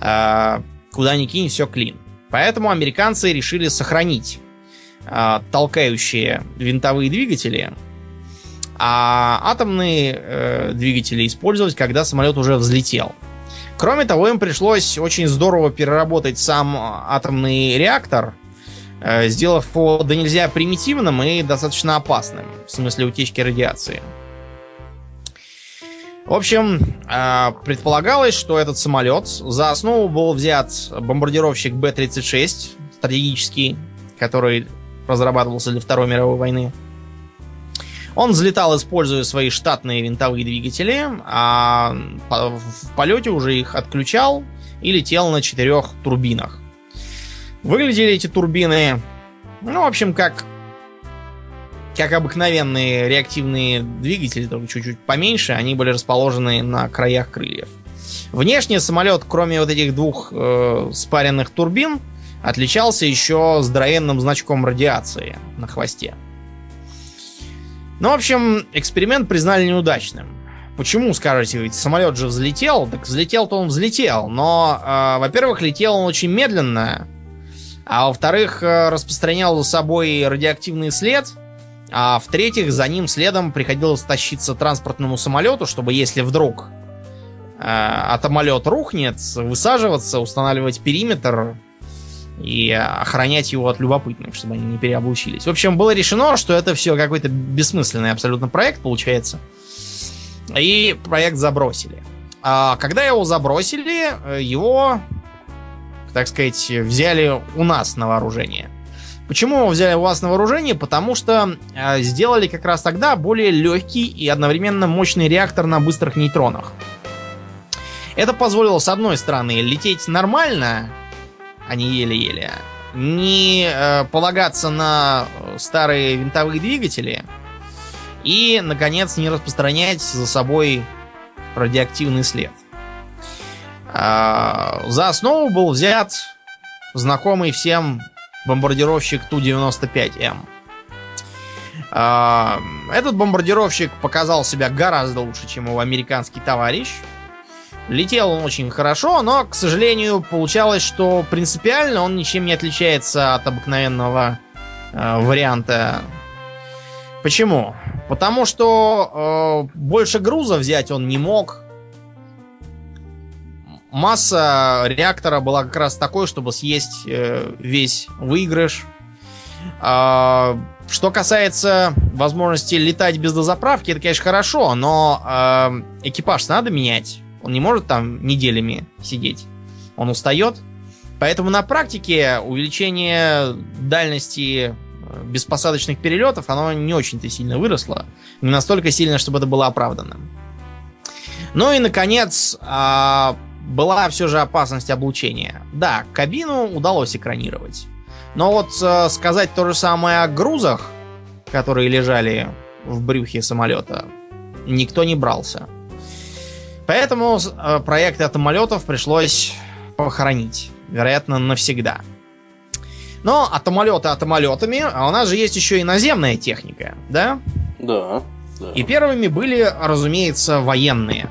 Э, Куда ни кинь, все клин. Поэтому американцы решили сохранить э, толкающие винтовые двигатели, а атомные э, двигатели использовать, когда самолет уже взлетел. Кроме того, им пришлось очень здорово переработать сам атомный реактор, э, сделав его да нельзя примитивным и достаточно опасным в смысле утечки радиации. В общем, э, предполагалось, что этот самолет за основу был взят бомбардировщик Б-36 стратегический, который разрабатывался для Второй мировой войны. Он взлетал, используя свои штатные винтовые двигатели, а в полете уже их отключал и летел на четырех турбинах. Выглядели эти турбины, ну, в общем, как как обыкновенные реактивные двигатели, только чуть-чуть поменьше, они были расположены на краях крыльев. Внешне самолет, кроме вот этих двух э, спаренных турбин, отличался еще здоровенным значком радиации на хвосте. Ну, в общем, эксперимент признали неудачным. Почему, скажете, ведь самолет же взлетел? Так взлетел-то он взлетел, но, э, во-первых, летел он очень медленно, а во-вторых, э, распространял за собой радиоактивный след, а в-третьих, за ним следом приходилось тащиться транспортному самолету, чтобы если вдруг э, атомолет рухнет, высаживаться, устанавливать периметр и охранять его от любопытных, чтобы они не переоблучились. В общем, было решено, что это все какой-то бессмысленный абсолютно проект получается. И проект забросили. А когда его забросили, э, его, так сказать, взяли у нас на вооружение. Почему взяли у вас на вооружение? Потому что э, сделали как раз тогда более легкий и одновременно мощный реактор на быстрых нейтронах. Это позволило, с одной стороны, лететь нормально, а не еле-еле, не э, полагаться на э, старые винтовые двигатели и, наконец, не распространять за собой радиоактивный след. А, за основу был взят знакомый всем бомбардировщик Ту-95М. А, Этот бомбардировщик показал себя гораздо лучше, чем его американский товарищ. Летел он очень хорошо, но, к сожалению, получалось, что принципиально он ничем не отличается от обыкновенного э, варианта. Почему? Потому что э, больше груза взять он не мог. Масса реактора была как раз такой, чтобы съесть э, весь выигрыш. А, что касается возможности летать без дозаправки, это, конечно, хорошо, но э, экипаж надо менять. Он не может там неделями сидеть. Он устает. Поэтому на практике увеличение дальности э, беспосадочных перелетов, оно не очень-то сильно выросло. Не настолько сильно, чтобы это было оправдано. Ну и, наконец, а, была все же опасность облучения. Да, кабину удалось экранировать. Но вот э, сказать то же самое о грузах, которые лежали в брюхе самолета, никто не брался. Поэтому э, проект атомолетов пришлось похоронить. вероятно, навсегда. Но атомолеты атомолетами, а у нас же есть еще и наземная техника, да? Да. да. И первыми были, разумеется, военные.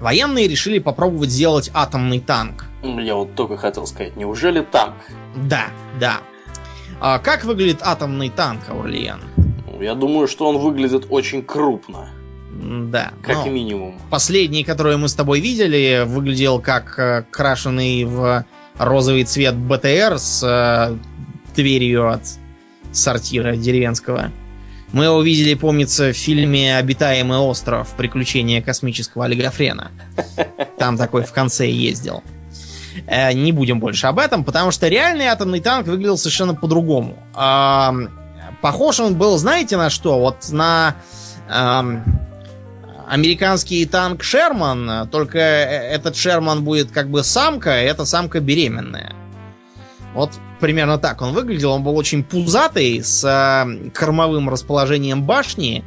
Военные решили попробовать сделать атомный танк. Я вот только хотел сказать, неужели танк? Да, да. А как выглядит атомный танк, Аурлиен? Я думаю, что он выглядит очень крупно. Да. Как ну, минимум. Последний, который мы с тобой видели, выглядел как э, крашеный в розовый цвет БТР с э, дверью от сортира деревенского. Мы его видели, помнится, в фильме «Обитаемый остров. Приключения космического олигофрена». Там такой в конце ездил. Э, не будем больше об этом, потому что реальный атомный танк выглядел совершенно по-другому. Похож он был, знаете, на что? Вот на американский танк Шерман, только э, этот Шерман будет как бы самка, а эта самка беременная. Вот примерно так он выглядел. Он был очень пузатый, с э, кормовым расположением башни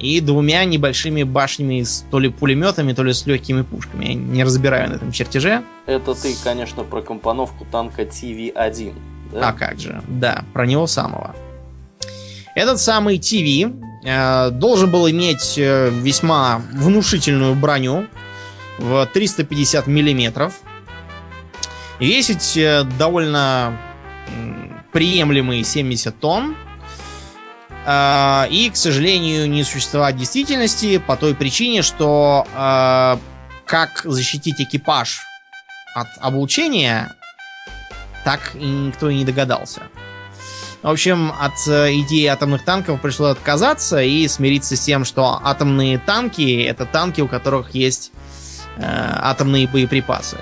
и двумя небольшими башнями с то ли пулеметами, то ли с легкими пушками. Я не разбираю на этом чертеже. Это ты, конечно, про компоновку танка TV-1. Да? А как же, да, про него самого. Этот самый TV э, должен был иметь э, весьма внушительную броню в 350 миллиметров. Весить э, довольно приемлемые 70 тонн. Э, и, к сожалению, не существовать действительности по той причине, что э, как защитить экипаж от облучения, так никто и не догадался. В общем, от э, идеи атомных танков пришлось отказаться и смириться с тем, что атомные танки это танки, у которых есть э, атомные боеприпасы.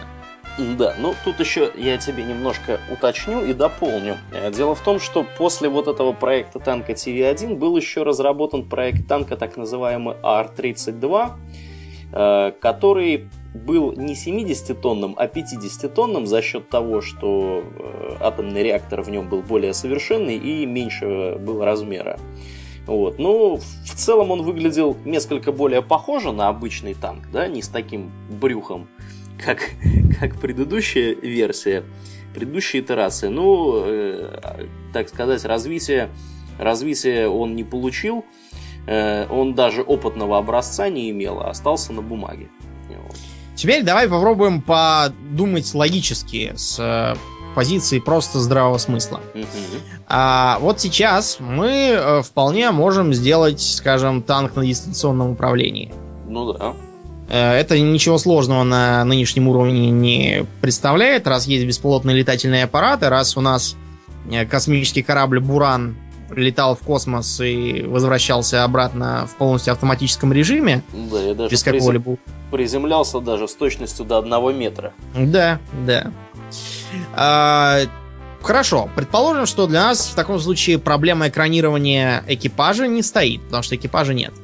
Да, ну тут еще я тебе немножко уточню и дополню. Э, дело в том, что после вот этого проекта танка TV-1 был еще разработан проект танка так называемый AR-32, э, который был не 70-тонным, а 50-тонным за счет того, что э, атомный реактор в нем был более совершенный и меньше был размера. Вот. Но в целом он выглядел несколько более похоже на обычный танк, да, не с таким брюхом, как, как предыдущая версия, предыдущая итерация. Ну, э, так сказать, развитие, развитие он не получил, э, он даже опытного образца не имел, а остался на бумаге. Теперь давай попробуем подумать логически с э, позиции просто здравого смысла. А, вот сейчас мы э, вполне можем сделать, скажем, танк на дистанционном управлении. Ну да. Э, это ничего сложного на нынешнем уровне не представляет, раз есть беспилотные летательные аппараты, раз у нас космический корабль Буран летал в космос и возвращался обратно в полностью автоматическом режиме. Да, я даже без какого-либо... приземлялся даже с точностью до одного метра. Да, да. А, хорошо, предположим, что для нас в таком случае проблема экранирования экипажа не стоит, потому что экипажа нет.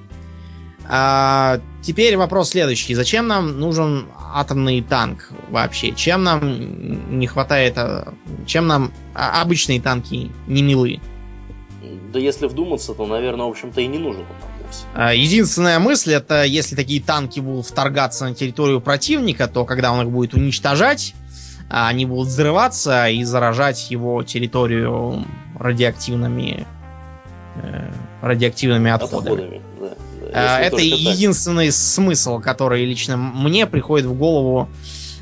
А, теперь вопрос следующий. Зачем нам нужен атомный танк вообще? Чем нам не хватает... А, чем нам обычные танки не милы? Да если вдуматься, то, наверное, в общем-то и не нужен он нам вовсе. А, единственная мысль, это если такие танки будут вторгаться на территорию противника, то когда он их будет уничтожать, а, они будут взрываться и заражать его территорию радиоактивными э, радиоактивными отходами. отходами да, да. Это единственный так. смысл, который лично мне приходит в голову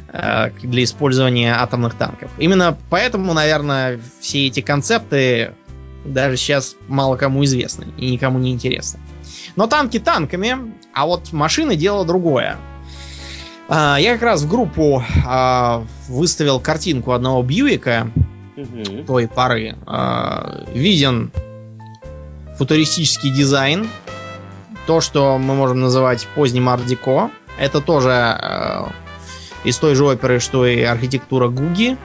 э, для использования атомных танков. Именно поэтому, наверное, все эти концепты даже сейчас мало кому известны и никому не интересны. Но танки танками, а вот машины дело другое. А, я как раз в группу а, выставил картинку одного Бьюика угу. той поры. А, виден футуристический дизайн. То, что мы можем называть поздним арт-деко. Это тоже из той же оперы, что и архитектура Гуги.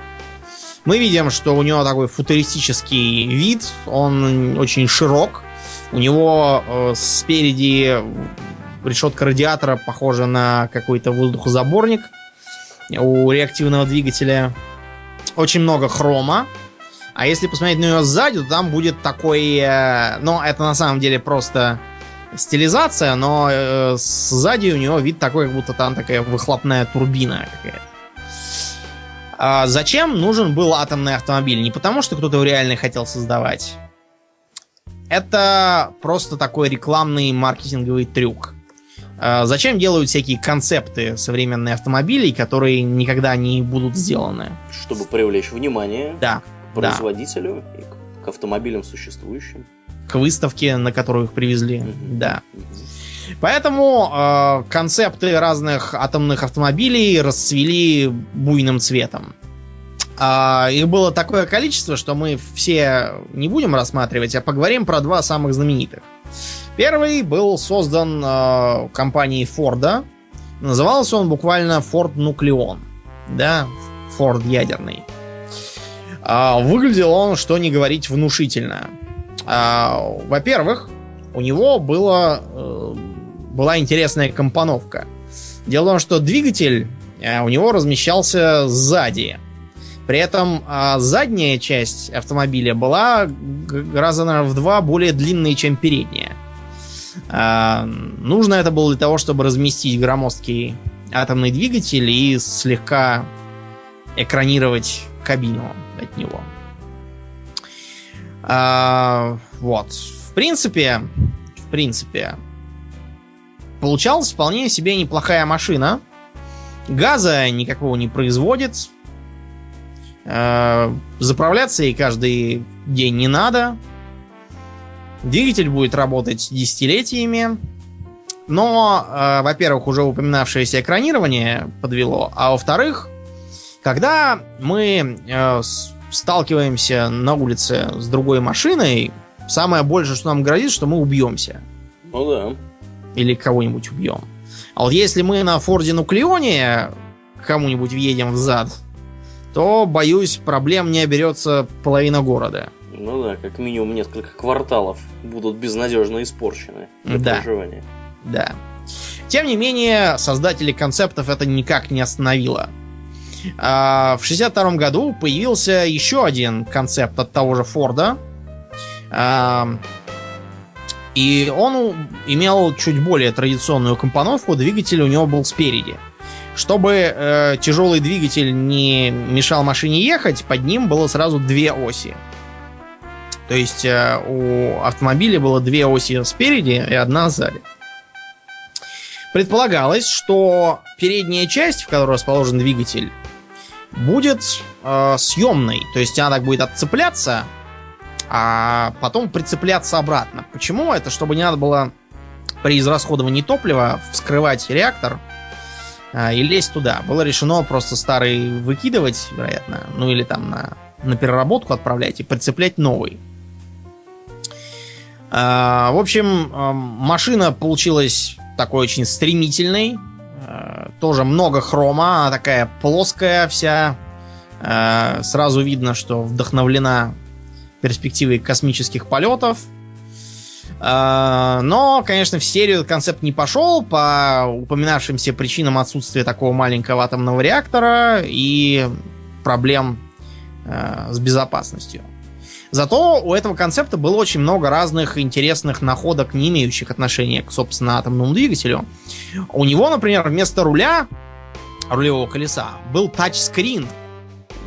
Мы видим, что у него такой футуристический вид, он очень широк. У него э, спереди решетка радиатора похожа на какой-то воздухозаборник у реактивного двигателя. Очень много хрома. А если посмотреть на нее сзади, то там будет такой... Э, ну, это на самом деле просто стилизация, но э, сзади у него вид такой, как будто там такая выхлопная турбина какая-то. А зачем нужен был атомный автомобиль? Не потому, что кто-то его реально хотел создавать. Это просто такой рекламный маркетинговый трюк. А зачем делают всякие концепты современные автомобилей, которые никогда не будут сделаны? Чтобы привлечь внимание Да. к производителю и к- к автомобилям существующим. К выставке, на которую их привезли. Да. Поэтому э, концепты разных атомных автомобилей расцвели буйным цветом. А, их было такое количество, что мы все не будем рассматривать, а поговорим про два самых знаменитых. Первый был создан э, компанией Форда. Назывался он буквально Ford Нуклеон. Да, Форд ядерный. А, выглядел он, что не говорить, внушительно. А, во-первых, у него было, э, была интересная компоновка. Дело в том, что двигатель э, у него размещался сзади. При этом а, задняя часть автомобиля была раза наверно, в два более длинной, чем передняя. А, нужно это было для того, чтобы разместить громоздкий атомный двигатель и слегка экранировать кабину от него. А, вот. В принципе, в принципе, получалась вполне себе неплохая машина. Газа никакого не производит. Э, Заправляться ей каждый день не надо. Двигатель будет работать десятилетиями. Но, э, во-первых, уже упоминавшееся экранирование подвело, а во-вторых, когда мы э, сталкиваемся на улице с другой машиной, самое большее, что нам грозит, что мы убьемся. Ну да. Или кого-нибудь убьем. А вот если мы на Форде Нуклеоне кому-нибудь въедем в зад, то, боюсь, проблем не оберется половина города. Ну да, как минимум несколько кварталов будут безнадежно испорчены для Да. проживания. Да. Тем не менее, создатели концептов это никак не остановило. А, В 62 году появился еще один концепт от того же Форда. А, И он имел чуть более традиционную компоновку. Двигатель у него был спереди. Чтобы э, тяжелый двигатель не мешал машине ехать, под ним было сразу две оси. То есть э, у автомобиля было две оси спереди и одна сзади. Предполагалось, что передняя часть, в которой расположен двигатель, будет э, съемной. То есть она так будет отцепляться, а потом прицепляться обратно. Почему? Это чтобы не надо было при израсходовании топлива вскрывать реактор э, и лезть туда. Было решено просто старый выкидывать, вероятно, ну или там на, на переработку отправлять и прицеплять новый. А, В общем, э, машина получилась такой очень стремительной. Э, Тоже много хрома, она такая плоская вся. Э, Сразу видно, что вдохновлена перспективой космических полетов. Э, Но, конечно, в серию концепт не пошел по упоминавшимся причинам отсутствия такого маленького атомного реактора и проблем с безопасностью. Зато у этого концепта было очень много разных интересных находок, не имеющих отношения к, собственно, атомному двигателю. У него, например, вместо руля, рулевого колеса, был тачскрин.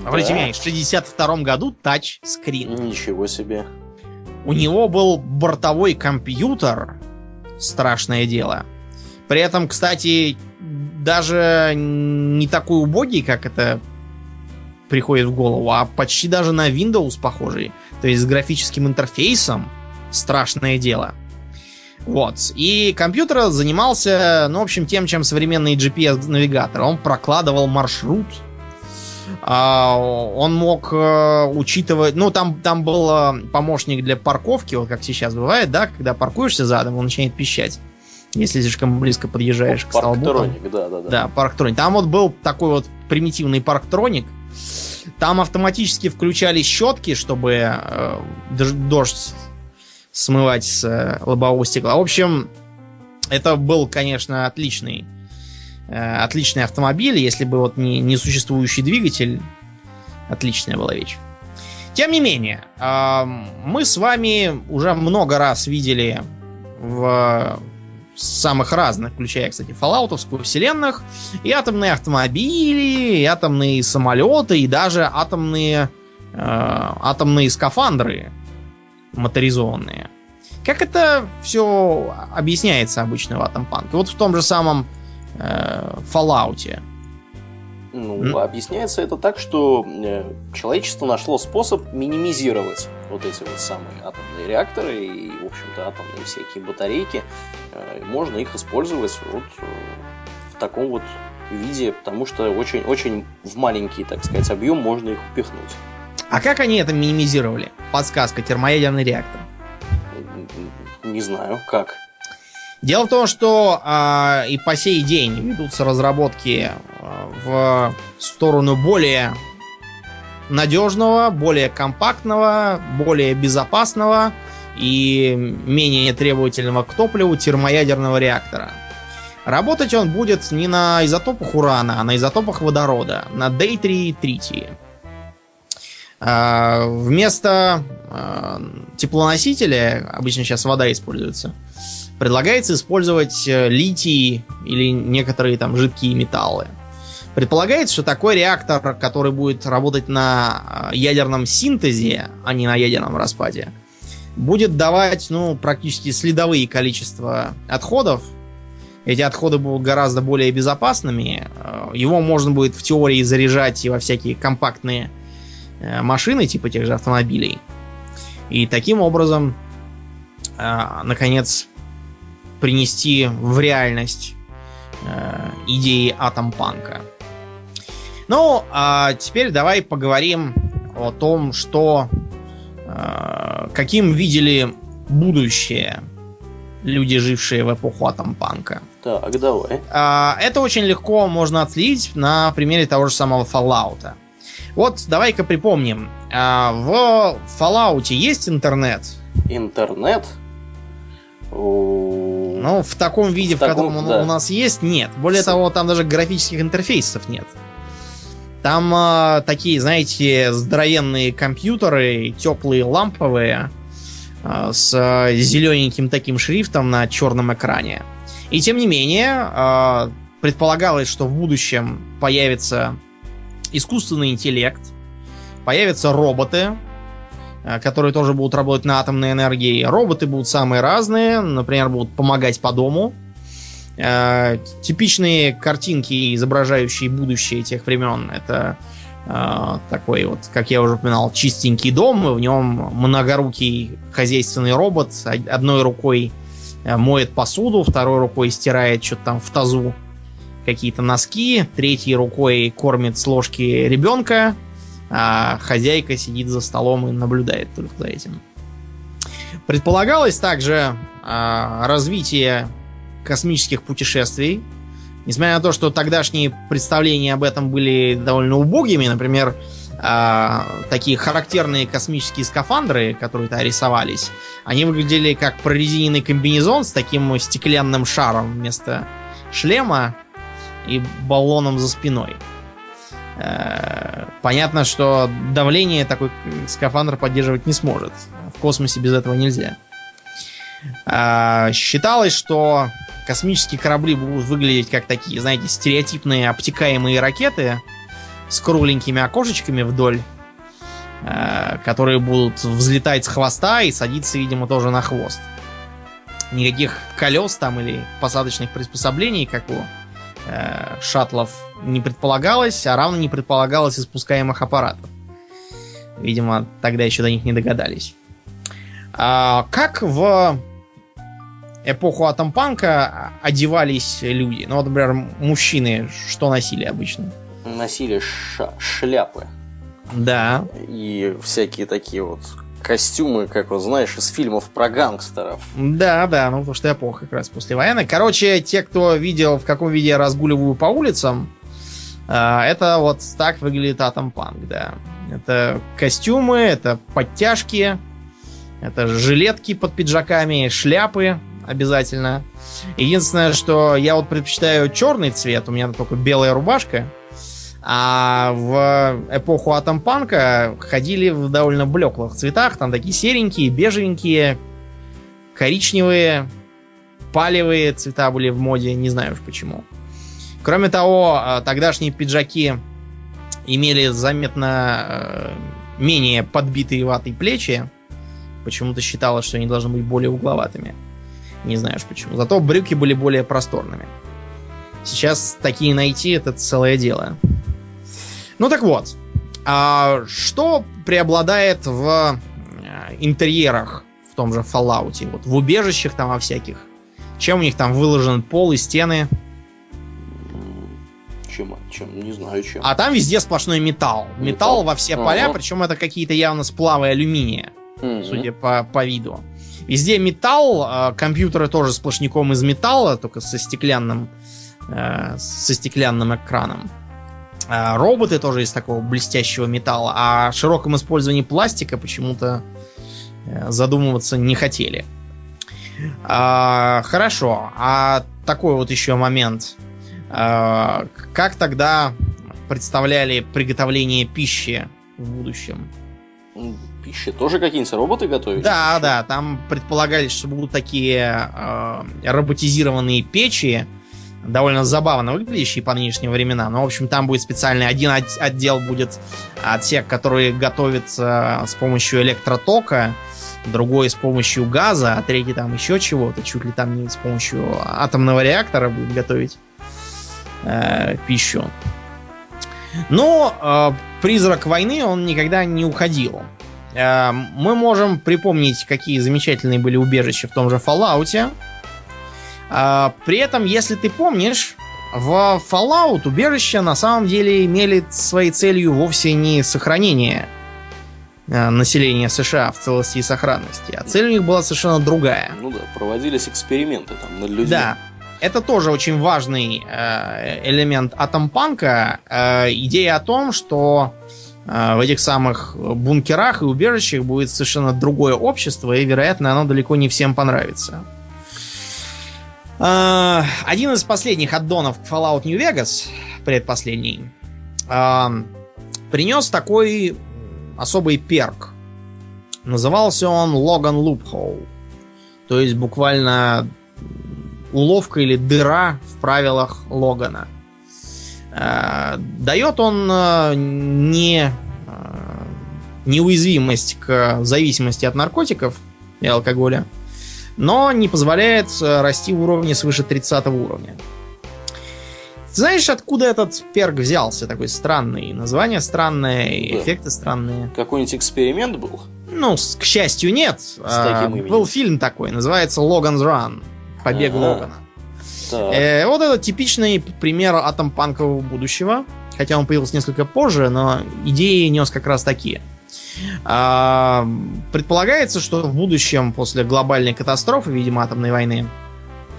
Обратите Да. внимание, в 62 году тачскрин. Ничего себе. У него был бортовой компьютер. Страшное дело. При этом, кстати, даже не такой убогий, как это приходит в голову, а почти даже на Windows похожий. То есть с графическим интерфейсом. Страшное дело. Вот. И компьютер занимался, ну, в общем, тем, чем современный GPS-навигатор. Он прокладывал маршрут. А, он мог э, учитывать... Ну, там, там был э, помощник для парковки, вот как сейчас бывает, да, когда паркуешься задом, он начинает пищать. Если слишком близко подъезжаешь к столбу. Парктроник, да, да, да. Да, парктроник. Там вот был такой вот примитивный парктроник. Там автоматически включались щетки, чтобы э, дож- дождь смывать с э, лобового стекла. В общем, это был, конечно, отличный, э, отличный автомобиль. Если бы вот не, не существующий двигатель, отличная была вещь. Тем не менее, мы с вами уже много раз видели в самых разных, включая, кстати, фоллаутовскую вселенных, и атомные автомобили, и атомные самолеты, и даже атомные, э, атомные скафандры моторизованные. Как это все объясняется обычно в Атомпанке? Вот в том же самом э, Fallout. Ну, mm. объясняется это так, что э, человечество нашло способ минимизировать вот эти вот самые атомные реакторы и, в общем-то, атомные всякие батарейки. Э, можно их использовать вот э, в таком вот виде, потому что очень-очень в маленький, так сказать, объем можно их упихнуть. А как они это минимизировали? Подсказка, термоядерный реактор. Не знаю, как. Дело в том, что э, и по сей день ведутся разработки э, в сторону более надежного, более компактного, более безопасного и менее требовательного к топливу термоядерного реактора. Работать он будет не на изотопах урана, а на изотопах водорода, на дейтрии и тритии. Э, вместо теплоносителя, обычно сейчас вода используется, предлагается использовать э, литий или некоторые там жидкие металлы. Предполагается, что такой реактор, который будет работать на ядерном синтезе, а не на ядерном распаде, будет давать ну, практически следовые количества отходов. Эти отходы будут гораздо более безопасными. Его можно будет в теории заряжать и во всякие компактные Э, машины, типа тех же автомобилей. И таким образом, э, наконец, принести в реальность э, идеи атомпанка. Ну, а теперь давай поговорим о том, что каким видели будущее люди, жившие в эпоху атомпанка. Так, давай. Это очень легко можно отследить на примере того же самого Fallout. Вот давай-ка припомним. А, в Fallout есть интернет? Интернет? Ну, в таком виде, в, в таком, котором да. у нас есть, нет. Более С... того, там даже графических интерфейсов нет. Там э, такие, знаете, здоровенные компьютеры, теплые ламповые, э, с э, зелененьким таким шрифтом на черном экране. И тем не менее, э, предполагалось, что в будущем появится искусственный интеллект, появятся роботы, которые тоже будут работать на атомной энергии. Роботы будут самые разные, например, будут помогать по дому. Э, типичные картинки, изображающие будущее тех времен, это э, такой вот, как я уже упоминал, чистенький дом, и в нем многорукий хозяйственный робот одной рукой моет посуду, второй рукой стирает что-то там в тазу какие-то носки, третьей рукой кормит с ложки ребенка, а хозяйка сидит за столом и наблюдает только за этим. Предполагалось также а, развитие космических путешествий. Несмотря на то, что тогдашние представления об этом были довольно убогими, например, а, такие характерные космические скафандры, которые-то рисовались, они выглядели как прорезиненный комбинезон с таким стеклянным шаром вместо шлема, и баллоном за спиной. Э, понятно, что давление такой скафандр поддерживать не сможет. В космосе без этого нельзя. Э, считалось, что космические корабли будут выглядеть как такие, знаете, стереотипные обтекаемые ракеты с кругленькими окошечками вдоль, э, которые будут взлетать с хвоста и садиться, видимо, тоже на хвост. Никаких колес там или посадочных приспособлений, как у э, шаттлов не предполагалось, а равно не предполагалось и спускаемых аппаратов. Видимо, тогда еще до них не догадались. А, как в эпоху атомпанка одевались люди? Ну, вот, например, мужчины что носили обычно? Носили ша- шляпы. Да. И всякие такие вот костюмы, как вот знаешь, из фильмов про гангстеров. Да, да, ну потому что эпоха как раз после войны. Короче, те, кто видел, в каком виде я разгуливаю по улицам, э, это вот так выглядит Атом Панк, да. Это костюмы, это подтяжки, это жилетки под пиджаками, шляпы обязательно. Единственное, что я вот предпочитаю черный цвет, у меня только белая рубашка. А в эпоху атомпанка ходили в довольно блеклых цветах. Там такие серенькие, бежевенькие, коричневые. палевые цвета были в моде, не знаю уж почему. Кроме того, э, тогдашние пиджаки имели заметно э, менее подбитые ватой плечи. Почему-то считалось, что они должны быть более угловатыми. Не знаешь почему. Зато брюки были более просторными. Сейчас такие найти это целое дело. Ну так вот. А что преобладает в э, интерьерах в том же Fallout? Вот в убежищах там во всяких. Чем у них там выложен пол и стены? Чем? Чем? Не знаю чем. А там везде сплошной металл. Металл, металл во все поля, ага. причем это какие-то явно сплавы алюминия, угу. судя по, по виду. Везде металл, а компьютеры тоже сплошняком из металла, только со стеклянным, э, со стеклянным экраном. А роботы тоже из такого блестящего металла, а о широком использовании пластика почему-то э, задумываться не хотели. А, хорошо, а такой вот еще момент. А, как тогда представляли приготовление пищи в будущем? Пищи тоже какие-нибудь роботы готовят? Да, да, там предполагались, что будут такие э, роботизированные печи, довольно забавно выглядящие по нынешним временам. Но, в общем, там будет специальный один отдел будет отсек, который готовится с помощью электротока, другой с помощью газа, а третий там еще чего-то, чуть ли там не с помощью атомного реактора будет готовить э, пищу. Но э, призрак войны, он никогда не уходил. Э, мы можем припомнить, какие замечательные были убежища в том же Fallout. Э, при этом, если ты помнишь, в Fallout убежища на самом деле имели своей целью вовсе не сохранение э, населения США в целости и сохранности, а цель у них была совершенно другая. Ну да, проводились эксперименты там над людьми. Да, это тоже очень важный э, элемент атомпанка. Э, идея о том, что э, в этих самых бункерах и убежищах будет совершенно другое общество, и, вероятно, оно далеко не всем понравится. Э, один из последних аддонов Fallout New Vegas, предпоследний, э, принес такой особый перк. Назывался он Logan Loophole. То есть буквально уловка или дыра в правилах Логана. Э, дает он не неуязвимость к зависимости от наркотиков и алкоголя, но не позволяет расти в уровне свыше 30 уровня. знаешь, откуда этот перк взялся? Такой странный. Название странное, да. эффекты странные. Какой-нибудь эксперимент был? Ну, к счастью, нет. С а, был фильм такой, называется Logan's Run. Побег ага. Логана. Э, вот это типичный пример атомпанкового будущего. Хотя он появился несколько позже, но идеи нес как раз такие. А, предполагается, что в будущем, после глобальной катастрофы, видимо, атомной войны,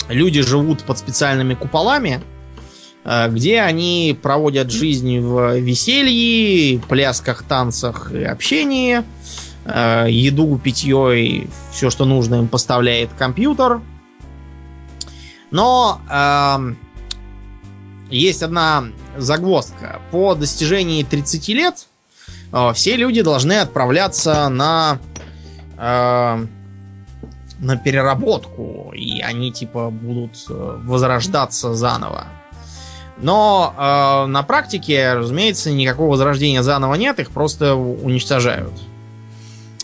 люди живут под специальными куполами, э, где они проводят жизнь в веселье, плясках, танцах и общении. Э, еду, питье и все, что нужно им поставляет компьютер. Но э, есть одна загвоздка. По достижении 30 лет все люди должны отправляться на, э, на переработку. И они типа будут э, возрождаться заново. Но э, на практике, разумеется, никакого возрождения заново нет, их просто уничтожают.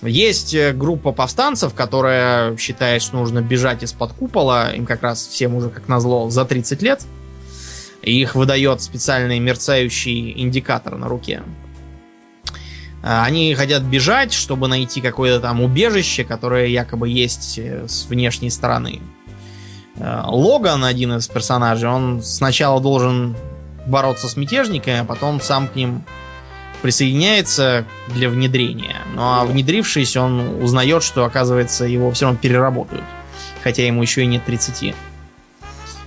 Есть э, группа повстанцев, которая считает, что нужно бежать из-под купола. Им как раз всем уже, как назло, за 30 лет. И их выдает специальный мерцающий индикатор на руке. Они хотят бежать, чтобы найти какое-то там убежище, которое якобы есть э, с внешней стороны. Э, Логан, один из персонажей, он сначала должен бороться с мятежниками, а потом сам к ним присоединяется для внедрения. Ну а внедрившись, он узнает, что, оказывается, его все равно переработают. Хотя ему еще и нет 30.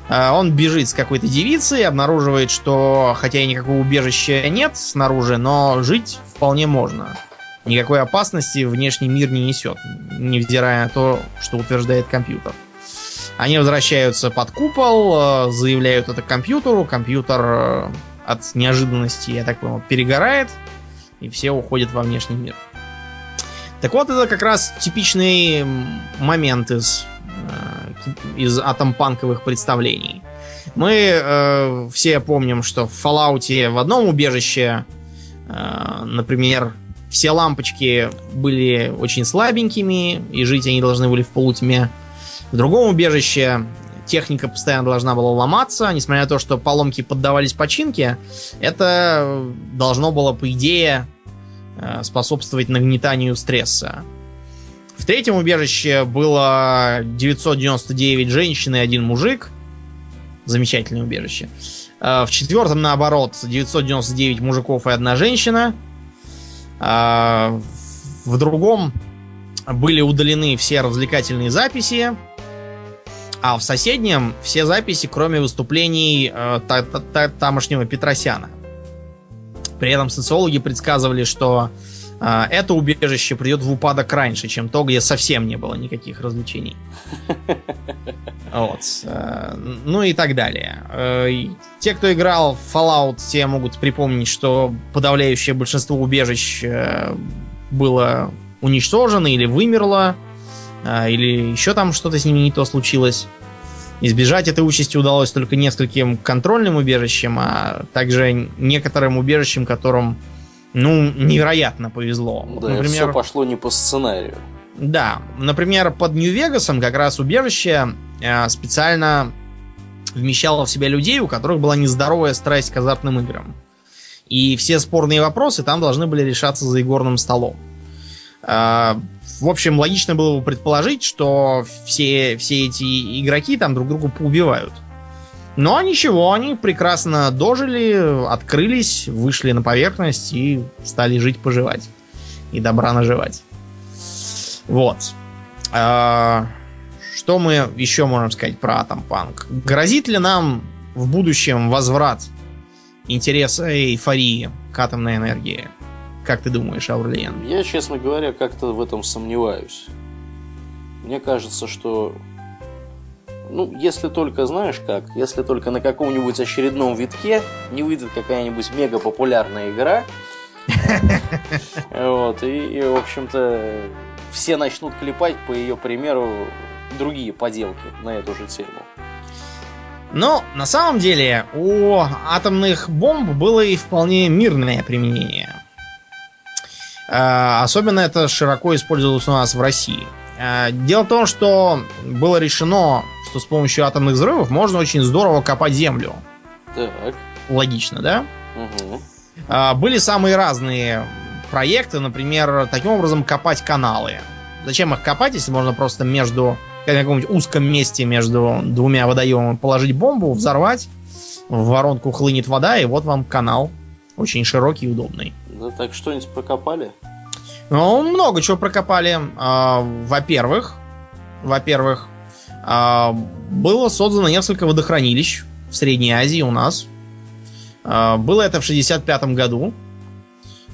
А, он бежит с какой-то девицей, обнаруживает, что хотя и никакого убежища нет снаружи, но жить вполне можно. Никакой опасности внешний мир не несет, невзирая на то, что утверждает компьютер. Они возвращаются под купол, э, заявляют это компьютеру, компьютер э, от неожиданности, я так понял, перегорает, и все уходят во внешний мир. Так вот, это как раз типичный момент из э, из атомпанковых представлений. Мы э, все помним, что в Fallout в одном убежище, например, все лампочки были очень слабенькими, и жить они должны были в полутьме. В другом убежище техника постоянно должна была ломаться, несмотря на то, что поломки поддавались починке, это должно было, по идее, э, способствовать нагнетанию стресса. В третьем убежище было 999 женщин и один мужик. Замечательное убежище. Э, в четвертом, наоборот, 999 мужиков и одна женщина. Э, в другом были удалены все развлекательные записи. А в соседнем все записи, кроме выступлений э, та та та тамошнего Петросяна. При этом социологи предсказывали, что э, это убежище придет в упадок раньше, чем то, где совсем не было никаких развлечений. Вот. Э, ну и так далее. Э, те, кто играл в Fallout, те могут припомнить, что подавляющее большинство убежищ э, было уничтожено или вымерло а, или еще там что-то с ними не то случилось. Избежать этой участи удалось только нескольким контрольным убежищам, а также некоторым убежищам, которым, ну, невероятно повезло. Да, Например, все пошло не по сценарию. Да, например, под Нью-Вегасом как раз убежище э, специально вмещало в себя людей, у которых была нездоровая страсть к азартным играм. И все спорные вопросы там должны были решаться за игорным столом. Э, в общем, логично было бы предположить, что все, все эти игроки там друг друга поубивают. Но ничего, они прекрасно дожили, открылись, вышли на поверхность и стали жить-поживать. И добра наживать. Вот. А, что мы еще можем сказать про Атомпанк? Грозит ли нам в будущем возврат интереса и эйфории к атомной энергии? Как ты думаешь, Аурлиен? Я, честно говоря, как-то в этом сомневаюсь. Мне кажется, что ну, если только, знаешь как, если только на каком-нибудь очередном витке не выйдет какая-нибудь мега популярная игра, вот, и, в общем-то, все начнут клепать, по ее примеру, другие поделки на эту же тему. Но на самом деле у атомных бомб было и вполне мирное применение. Э, особенно это широко использовалось у нас в России. Э, дело в том, что было решено, что с помощью атомных взрывов можно очень здорово копать землю. Так. Логично, да? Угу. Были самые разные проекты, например, таким образом копать каналы. Зачем их копать, если можно просто между в каком-нибудь узком месте между двумя водоемами положить бомбу, взорвать, в воронку хлынет вода, и вот вам канал. Очень широкий и удобный. Да так что-нибудь прокопали? Ну, много чего прокопали. А, во-первых, во-первых, было создано несколько водохранилищ в Средней Азии у нас. А, было это в 65 году.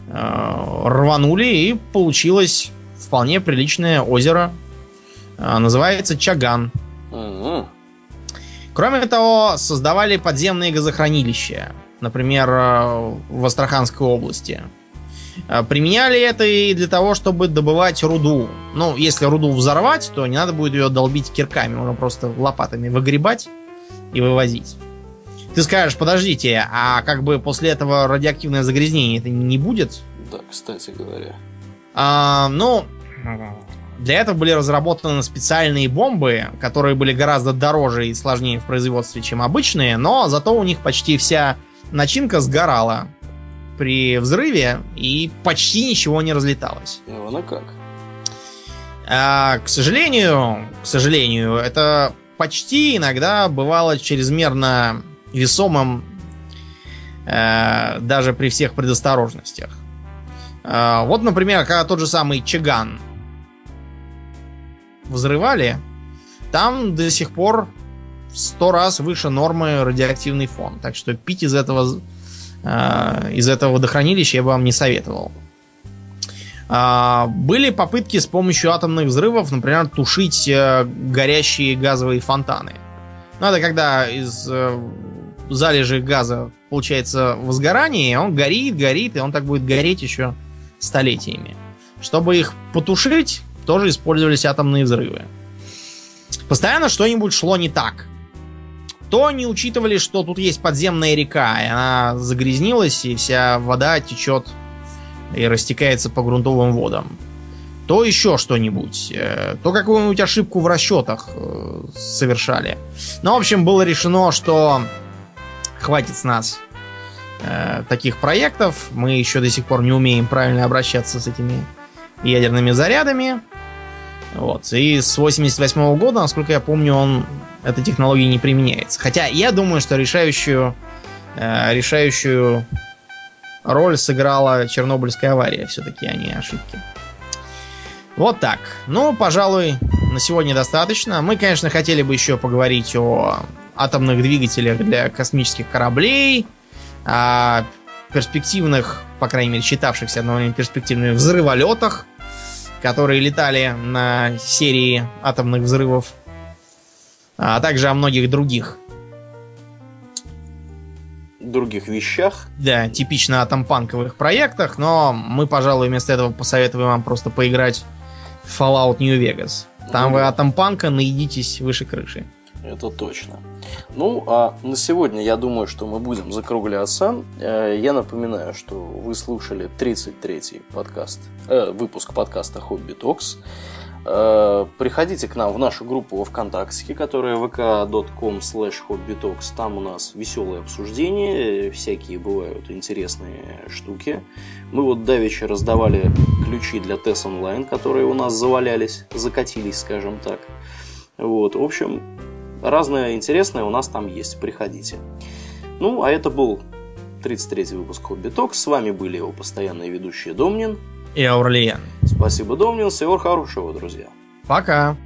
Рванули и получилось вполне приличное озеро. Называется Чаган. Кроме того, создавали подземные газохранилища. Например, в Астраханской области. А, применяли это и для того, чтобы добывать руду. Ну, если руду взорвать, то не надо будет ее долбить кирками, можно просто лопатами выгребать и вывозить. Ты скажешь, подождите, а как бы после этого радиоактивное загрязнение это не будет? Да, кстати говоря. А, ну, для этого были разработаны специальные бомбы, которые были гораздо дороже и сложнее в производстве, чем обычные, но зато у них почти вся начинка сгорала при взрыве, и почти ничего не разлеталось. Ну, как? А, к сожалению, к сожалению, это почти иногда бывало чрезмерно весомым э, даже при всех предосторожностях. Э, вот, например, когда тот же самый Чаган взрывали, там до сих пор в сто раз выше нормы радиоактивный фон. Так что пить из этого из этого водохранилища я бы вам не советовал. А, были попытки с помощью атомных взрывов, например, тушить э, горящие газовые фонтаны. Это когда из э, залежи газа получается возгорание, он горит, горит, и он так будет гореть еще столетиями. Чтобы их потушить, тоже использовались атомные взрывы. Постоянно что-нибудь шло не так. То не учитывали, что тут есть подземная река, и она загрязнилась, и вся вода течет и растекается по грунтовым водам. То еще что-нибудь. э, То какую-нибудь ошибку в расчетах э, совершали. Ну, в общем, было решено, что хватит с нас э, таких проектов. Мы еще до сих пор не умеем правильно обращаться с этими ядерными зарядами. Вот. И с 88 года, насколько я помню, он эта технология не применяется. Хотя я думаю, что решающую, э, решающую роль сыграла Чернобыльская авария, все-таки, а ошибки. Вот так. Ну, пожалуй, на сегодня достаточно. Мы, конечно, хотели бы еще поговорить о атомных двигателях для космических кораблей, о перспективных, по крайней мере, считавшихся одно время перспективными взрыволетах, которые летали на серии атомных взрывов, а также о многих других, других вещах. да, типично атомпанковых проектах, но мы, пожалуй, вместо этого посоветуем вам просто поиграть в Fallout New Vegas. Там Ну вы да. атомпанка наедитесь выше крыши. Это точно. Ну, а на сегодня я думаю, что мы будем закругляться. Э, Я напоминаю, что вы слушали 33-й подкаст, э, выпуск подкаста Хобби Токс. Э, Приходите к нам в нашу группу во ВКонтакте, которая vk.com slash hobbytalks. Там у нас веселые обсуждения, всякие бывают интересные штуки. Мы вот давеча раздавали ключи для TES Online, которые у нас завалялись, закатились, скажем так. Вот, в общем, разное интересное у нас там есть. Приходите. Ну, а это был 33-й выпуск Хобби. С вами были его постоянные ведущие Домнин. И Аурлиен. Спасибо, Домнин. Всего хорошего, друзья. Пока.